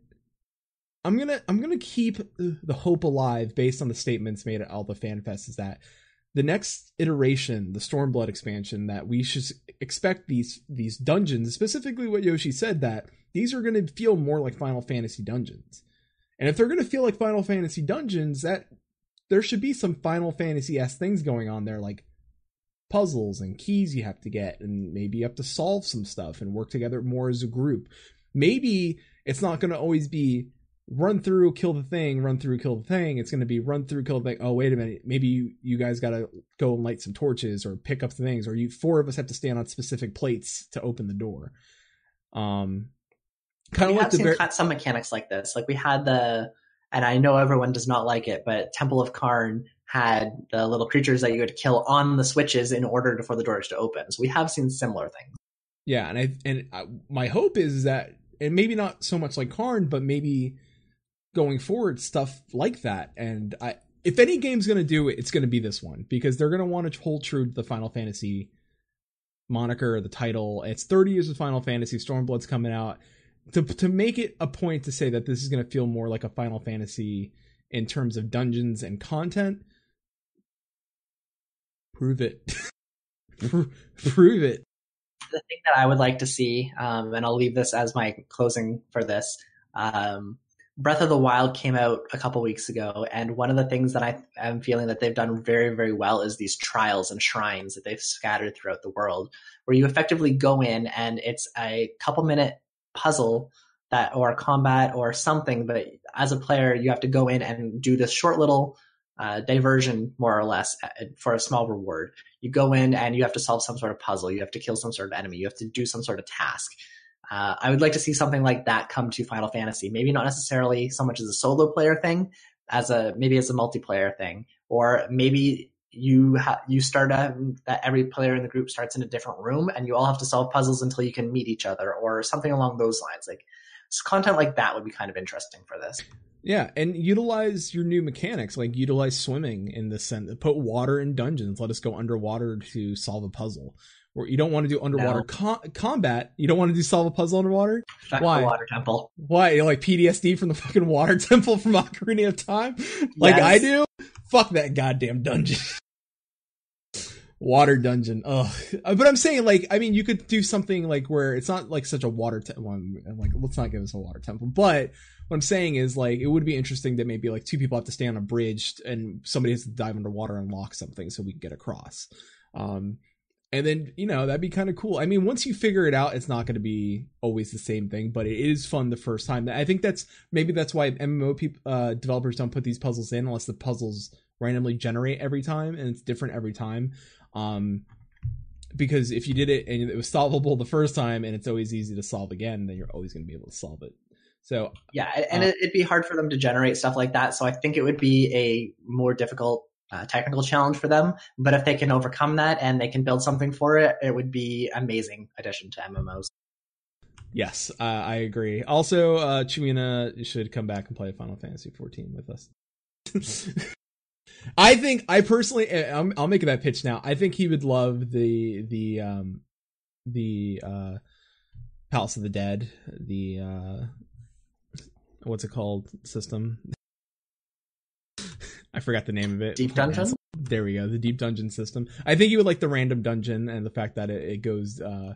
I'm gonna I'm gonna keep the hope alive based on the statements made at all the fan fests. Is that the next iteration, the Stormblood expansion, that we should expect these these dungeons, specifically what Yoshi said that these are going to feel more like Final Fantasy dungeons. And if they're going to feel like Final Fantasy dungeons, that there should be some Final Fantasy s things going on there, like puzzles and keys you have to get, and maybe you have to solve some stuff and work together more as a group. Maybe it's not going to always be run through, kill the thing, run through, kill the thing. It's going to be run through, kill the thing. Oh, wait a minute. Maybe you, you guys got to go and light some torches or pick up the things, or you four of us have to stand on specific plates to open the door. Um, kind of like have the seen ver- some mechanics like this. Like we had the, and I know everyone does not like it, but Temple of Qarn had the little creatures that you had to kill on the switches in order to, for the doors to open. So we have seen similar things. Yeah, and I and I, my hope is that, and maybe not so much like Qarn, but maybe going forward, stuff like that. And I, if any game's going to do it, it's going to be this one because they're going to want to hold true to the Final Fantasy moniker, the title. It's 30 years of Final Fantasy. Stormblood's coming out to to make it a point to say that this is going to feel more like a Final Fantasy in terms of dungeons and content. Prove it. Prove it. the thing that I would like to see, um, and I'll leave this as my closing for this. Um, Breath of the Wild came out a couple weeks ago, and one of the things that I am feeling that they've done very, very well is these trials and shrines that they've scattered throughout the world, where you effectively go in and it's a couple minute puzzle that or combat or something, but as a player, you have to go in and do this short little uh, diversion, more or less, for a small reward. You go in and you have to solve some sort of puzzle. You have to kill some sort of enemy. You have to do some sort of task uh, i would like to see something like that come to final fantasy maybe not necessarily so much as a solo player thing as a maybe as a multiplayer thing or maybe you ha- you start a, that every player in the group starts in a different room and you all have to solve puzzles until you can meet each other or something along those lines like content like that would be kind of interesting for this Yeah, and utilize your new mechanics, like utilize swimming in the sense. Put water in dungeons. Let us go underwater to solve a puzzle. Or you don't want to do underwater No. co- combat. You don't want to do solve a puzzle underwater. Fuck Why? the water temple Why? You like PTSD from the fucking water temple from Ocarina of Time, like Yes. I do. Fuck that goddamn dungeon. water dungeon. Ugh. Uh, But I'm saying, like, I mean, you could do something like where it's not like such a water. Te- well, like, let's not give us a water temple. But what I'm saying is, like, it would be interesting that maybe like two people have to stay on a bridge and somebody has to dive underwater and lock something so we can get across. Um, and then you know that'd be kind of cool. I mean, once you figure it out, it's not going to be always the same thing, but it is fun the first time. I think that's maybe that's why MMO peop uh, developers don't put these puzzles in unless the puzzles randomly generate every time and it's different every time. Um, because if you did it and it was solvable the first time and it's always easy to solve again, then you're always going to be able to solve it. So Yeah, and Uh, it'd be hard for them to generate stuff like that. So I think it would be a more difficult uh, technical challenge for them. But if they can overcome that and they can build something for it, it would be amazing addition to MMOs. yes, uh, I agree. Also, uh, Chuina should come back and play Final Fantasy 14 with us. I think I personally, uh, I'm, I'll make that pitch now. I think he would love the the um the uh Palace of the Dead, the uh what's it called system. I forgot the name of it. Deep Dungeon? There we go. The deep dungeon system. I think you would like the random dungeon and the fact that it, it goes uh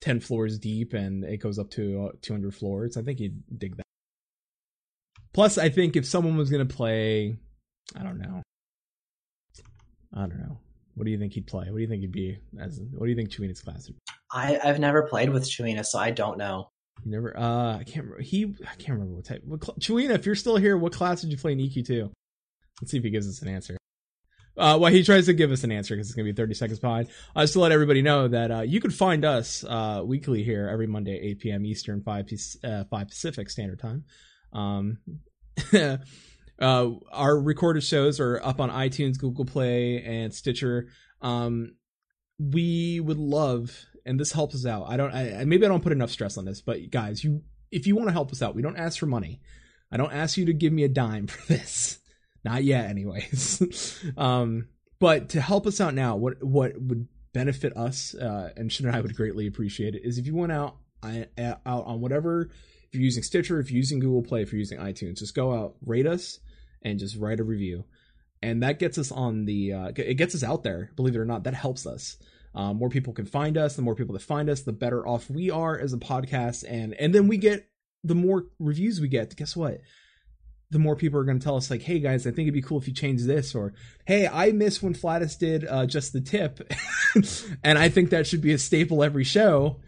10 floors deep and it goes up to uh, 200 floors. I think you'd dig that. Plus, I think if someone was going to play, I don't know. I don't know. What do you think he'd play? What do you think he'd be as? What do you think Chuina's class would? I, I've never played with Chuina, so I don't know. You never. Uh, I can't. remember. He. I can't remember what type. What cl- Chuina, if you're still here, what class did you play in EQ2? Let's see if he gives us an answer. Uh, well, he tries to give us an answer because it's gonna be 30 seconds behind. Uh, just to let everybody know that uh, you can find us uh, weekly here every Monday, 8 p.m. Eastern, 5 P- uh, 5 Pacific Standard Time. Um, uh, our recorded shows are up on iTunes, Google Play, and Stitcher. Um, we would love, and this helps us out. I don't. I, maybe I don't put enough stress on this, but guys, you if you want to help us out, we don't ask for money. I don't ask you to give me a dime for this. Not yet, anyways. um, but to help us out now, what what would benefit us, uh, and Shin and I would greatly appreciate it, is if you went out I, out on whatever. If you're using Stitcher, if you're using Google Play, if you're using iTunes, just go out, rate us, and just write a review, and that gets us on the. Uh, it gets us out there. Believe it or not, that helps us. Um, more people can find us. The more people that find us, the better off we are as a podcast, and and then we get the more reviews we get. Guess what? The more people are going to tell us like hey guys i think it'd be cool if you change this or hey i miss when flatus did uh, just the tip. And i think that should be a staple every show.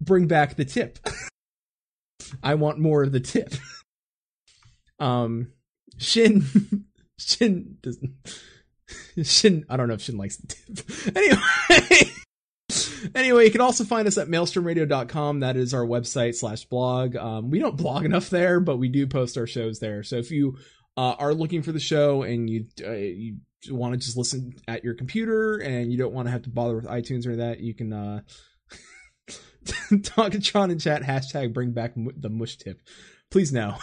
Bring back the tip. I want more of the tip. Um shin shin doesn't shin i don't know if shin likes the tip. Anyway anyway, you can also find us at maelstromradio.com. That is our website slash blog. Um, we don't blog enough there, but we do post our shows there. So if you uh, are looking for the show and you uh, you want to just listen at your computer and you don't want to have to bother with iTunes or that, you can uh, talk to Tron and chat hashtag bring back the mush tip. Please no.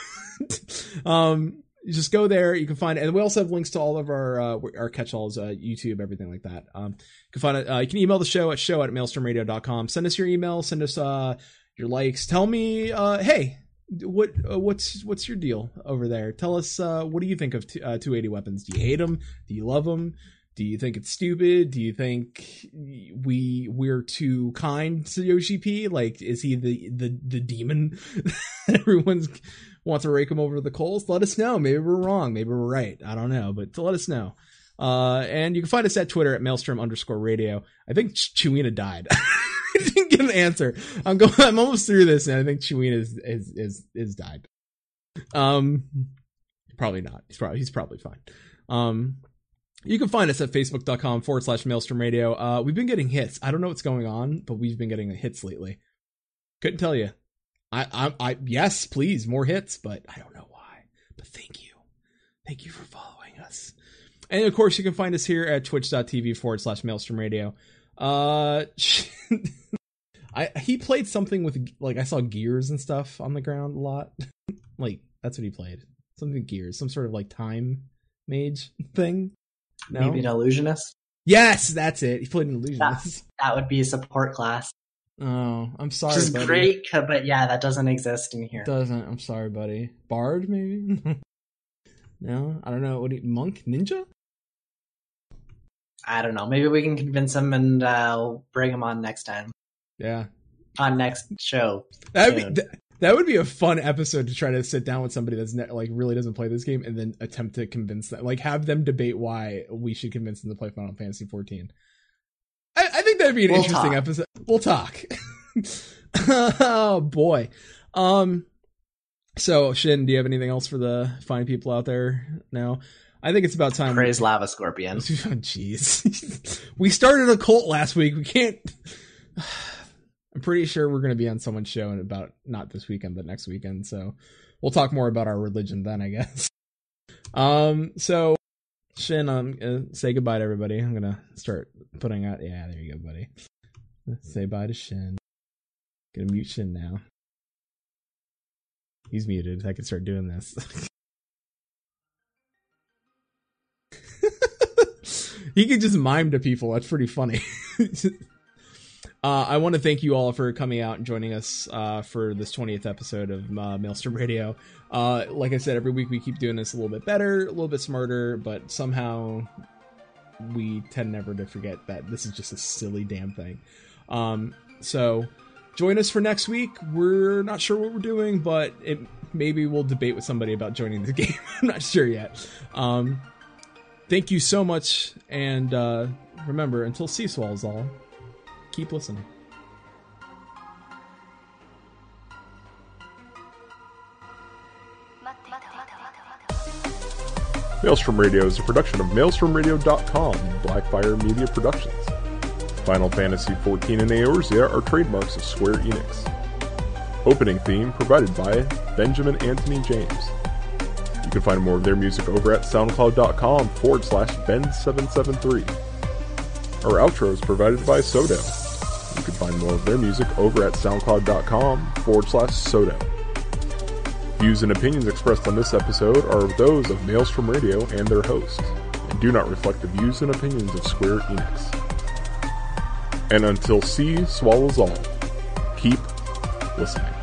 um, just go there. You can find, and we also have links to all of our uh, our catch-alls, uh, YouTube, everything like that. Um, you can find it. Uh, you can email the show at show at maelstromradio.com. Send us your email. Send us uh, your likes. Tell me, uh, hey, what uh, what's what's your deal over there? Tell us uh, what do you think of t- uh, 280 weapons? Do you hate them? Do you love them? Do you think it's stupid? Do you think we we're too kind to Yoshi P? Like, is he the the the demon? Everyone's wants to rake them over the coals. Let us know. Maybe we're wrong. Maybe we're right. I don't know, but to let us know. Uh, and you can find us at Twitter at Maelstrom underscore radio. I think Chewina died. I didn't get an answer. I'm going. I'm almost through this, and I think Chewina is is is is died. Um, probably not. He's probably he's probably fine. Um, you can find us at facebook.com forward slash maelstrom radio. Uh, we've been getting hits. I don't know what's going on, but we've been getting hits lately. Couldn't tell you. I, I, I, yes, please, more hits, but I don't know why. But thank you. Thank you for following us. And of course, you can find us here at twitch.tv forward slash maelstrom radio. Uh, I, he played something with, like, I saw gears and stuff on the ground a lot. like, that's what he played. Something gears, some sort of like time mage thing. No? Maybe an illusionist. Yes, that's it. He played an illusionist. That, that would be a support class. Oh, I'm sorry, Which is buddy. great, but yeah, that doesn't exist in here. Doesn't. I'm sorry, buddy. Bard, maybe. no, I don't know. What do you, monk ninja? I don't know. Maybe we can convince him and uh, bring him on next time. Yeah, On next show. that would be Soon. th- that would be a fun episode to try to sit down with somebody that's ne- like really doesn't play this game and then attempt to convince them, like have them debate why we should convince them to play Final Fantasy 14. I be an We'll interesting talk. episode. We'll talk. oh boy. Um. So Shin, do you have anything else for the fine people out there now? I think it's about time. we- Praise Lava Scorpion. Oh, Jeez. we started a cult last week. We can't. I'm pretty sure we're going to be on someone's show in about not this weekend, but next weekend. So we'll talk more about our religion then, I guess. Um. So Shin, um, uh, say goodbye to everybody. I'm gonna start putting out. Yeah, there you go, buddy. Say bye to Shin. Gonna mute Shin now. He's muted. I can start doing this. he could just mime to people. That's pretty funny. uh, I want to thank you all for coming out and joining us uh, for this 20th episode of uh, Maelstrom Radio. Uh, like I said, every week we keep doing this a little bit better, a little bit smarter, but somehow we tend never to forget that this is just a silly damn thing. Um, so join us for next week. We're not sure what we're doing, but it maybe we'll debate with somebody about joining the game. I'm not sure yet. Um, thank you so much, and uh, remember, until Seaswall is all, keep listening. Maelstrom Radio is a production of MaelstromRadio.com Blackfire Media Productions. Final Fantasy XIV and Eorzea are trademarks of Square Enix. Opening theme provided by Benjamin Anthony James. You can find more of their music over at soundcloud.com forward slash Ben773. Our outro is provided by Sodo. You can find more of their music over at soundcloud.com forward slash Sodo. Views and opinions expressed on this episode are those of Maelstrom Radio and their hosts, and do not reflect the views and opinions of Square Enix. And until sea swallows all, keep listening.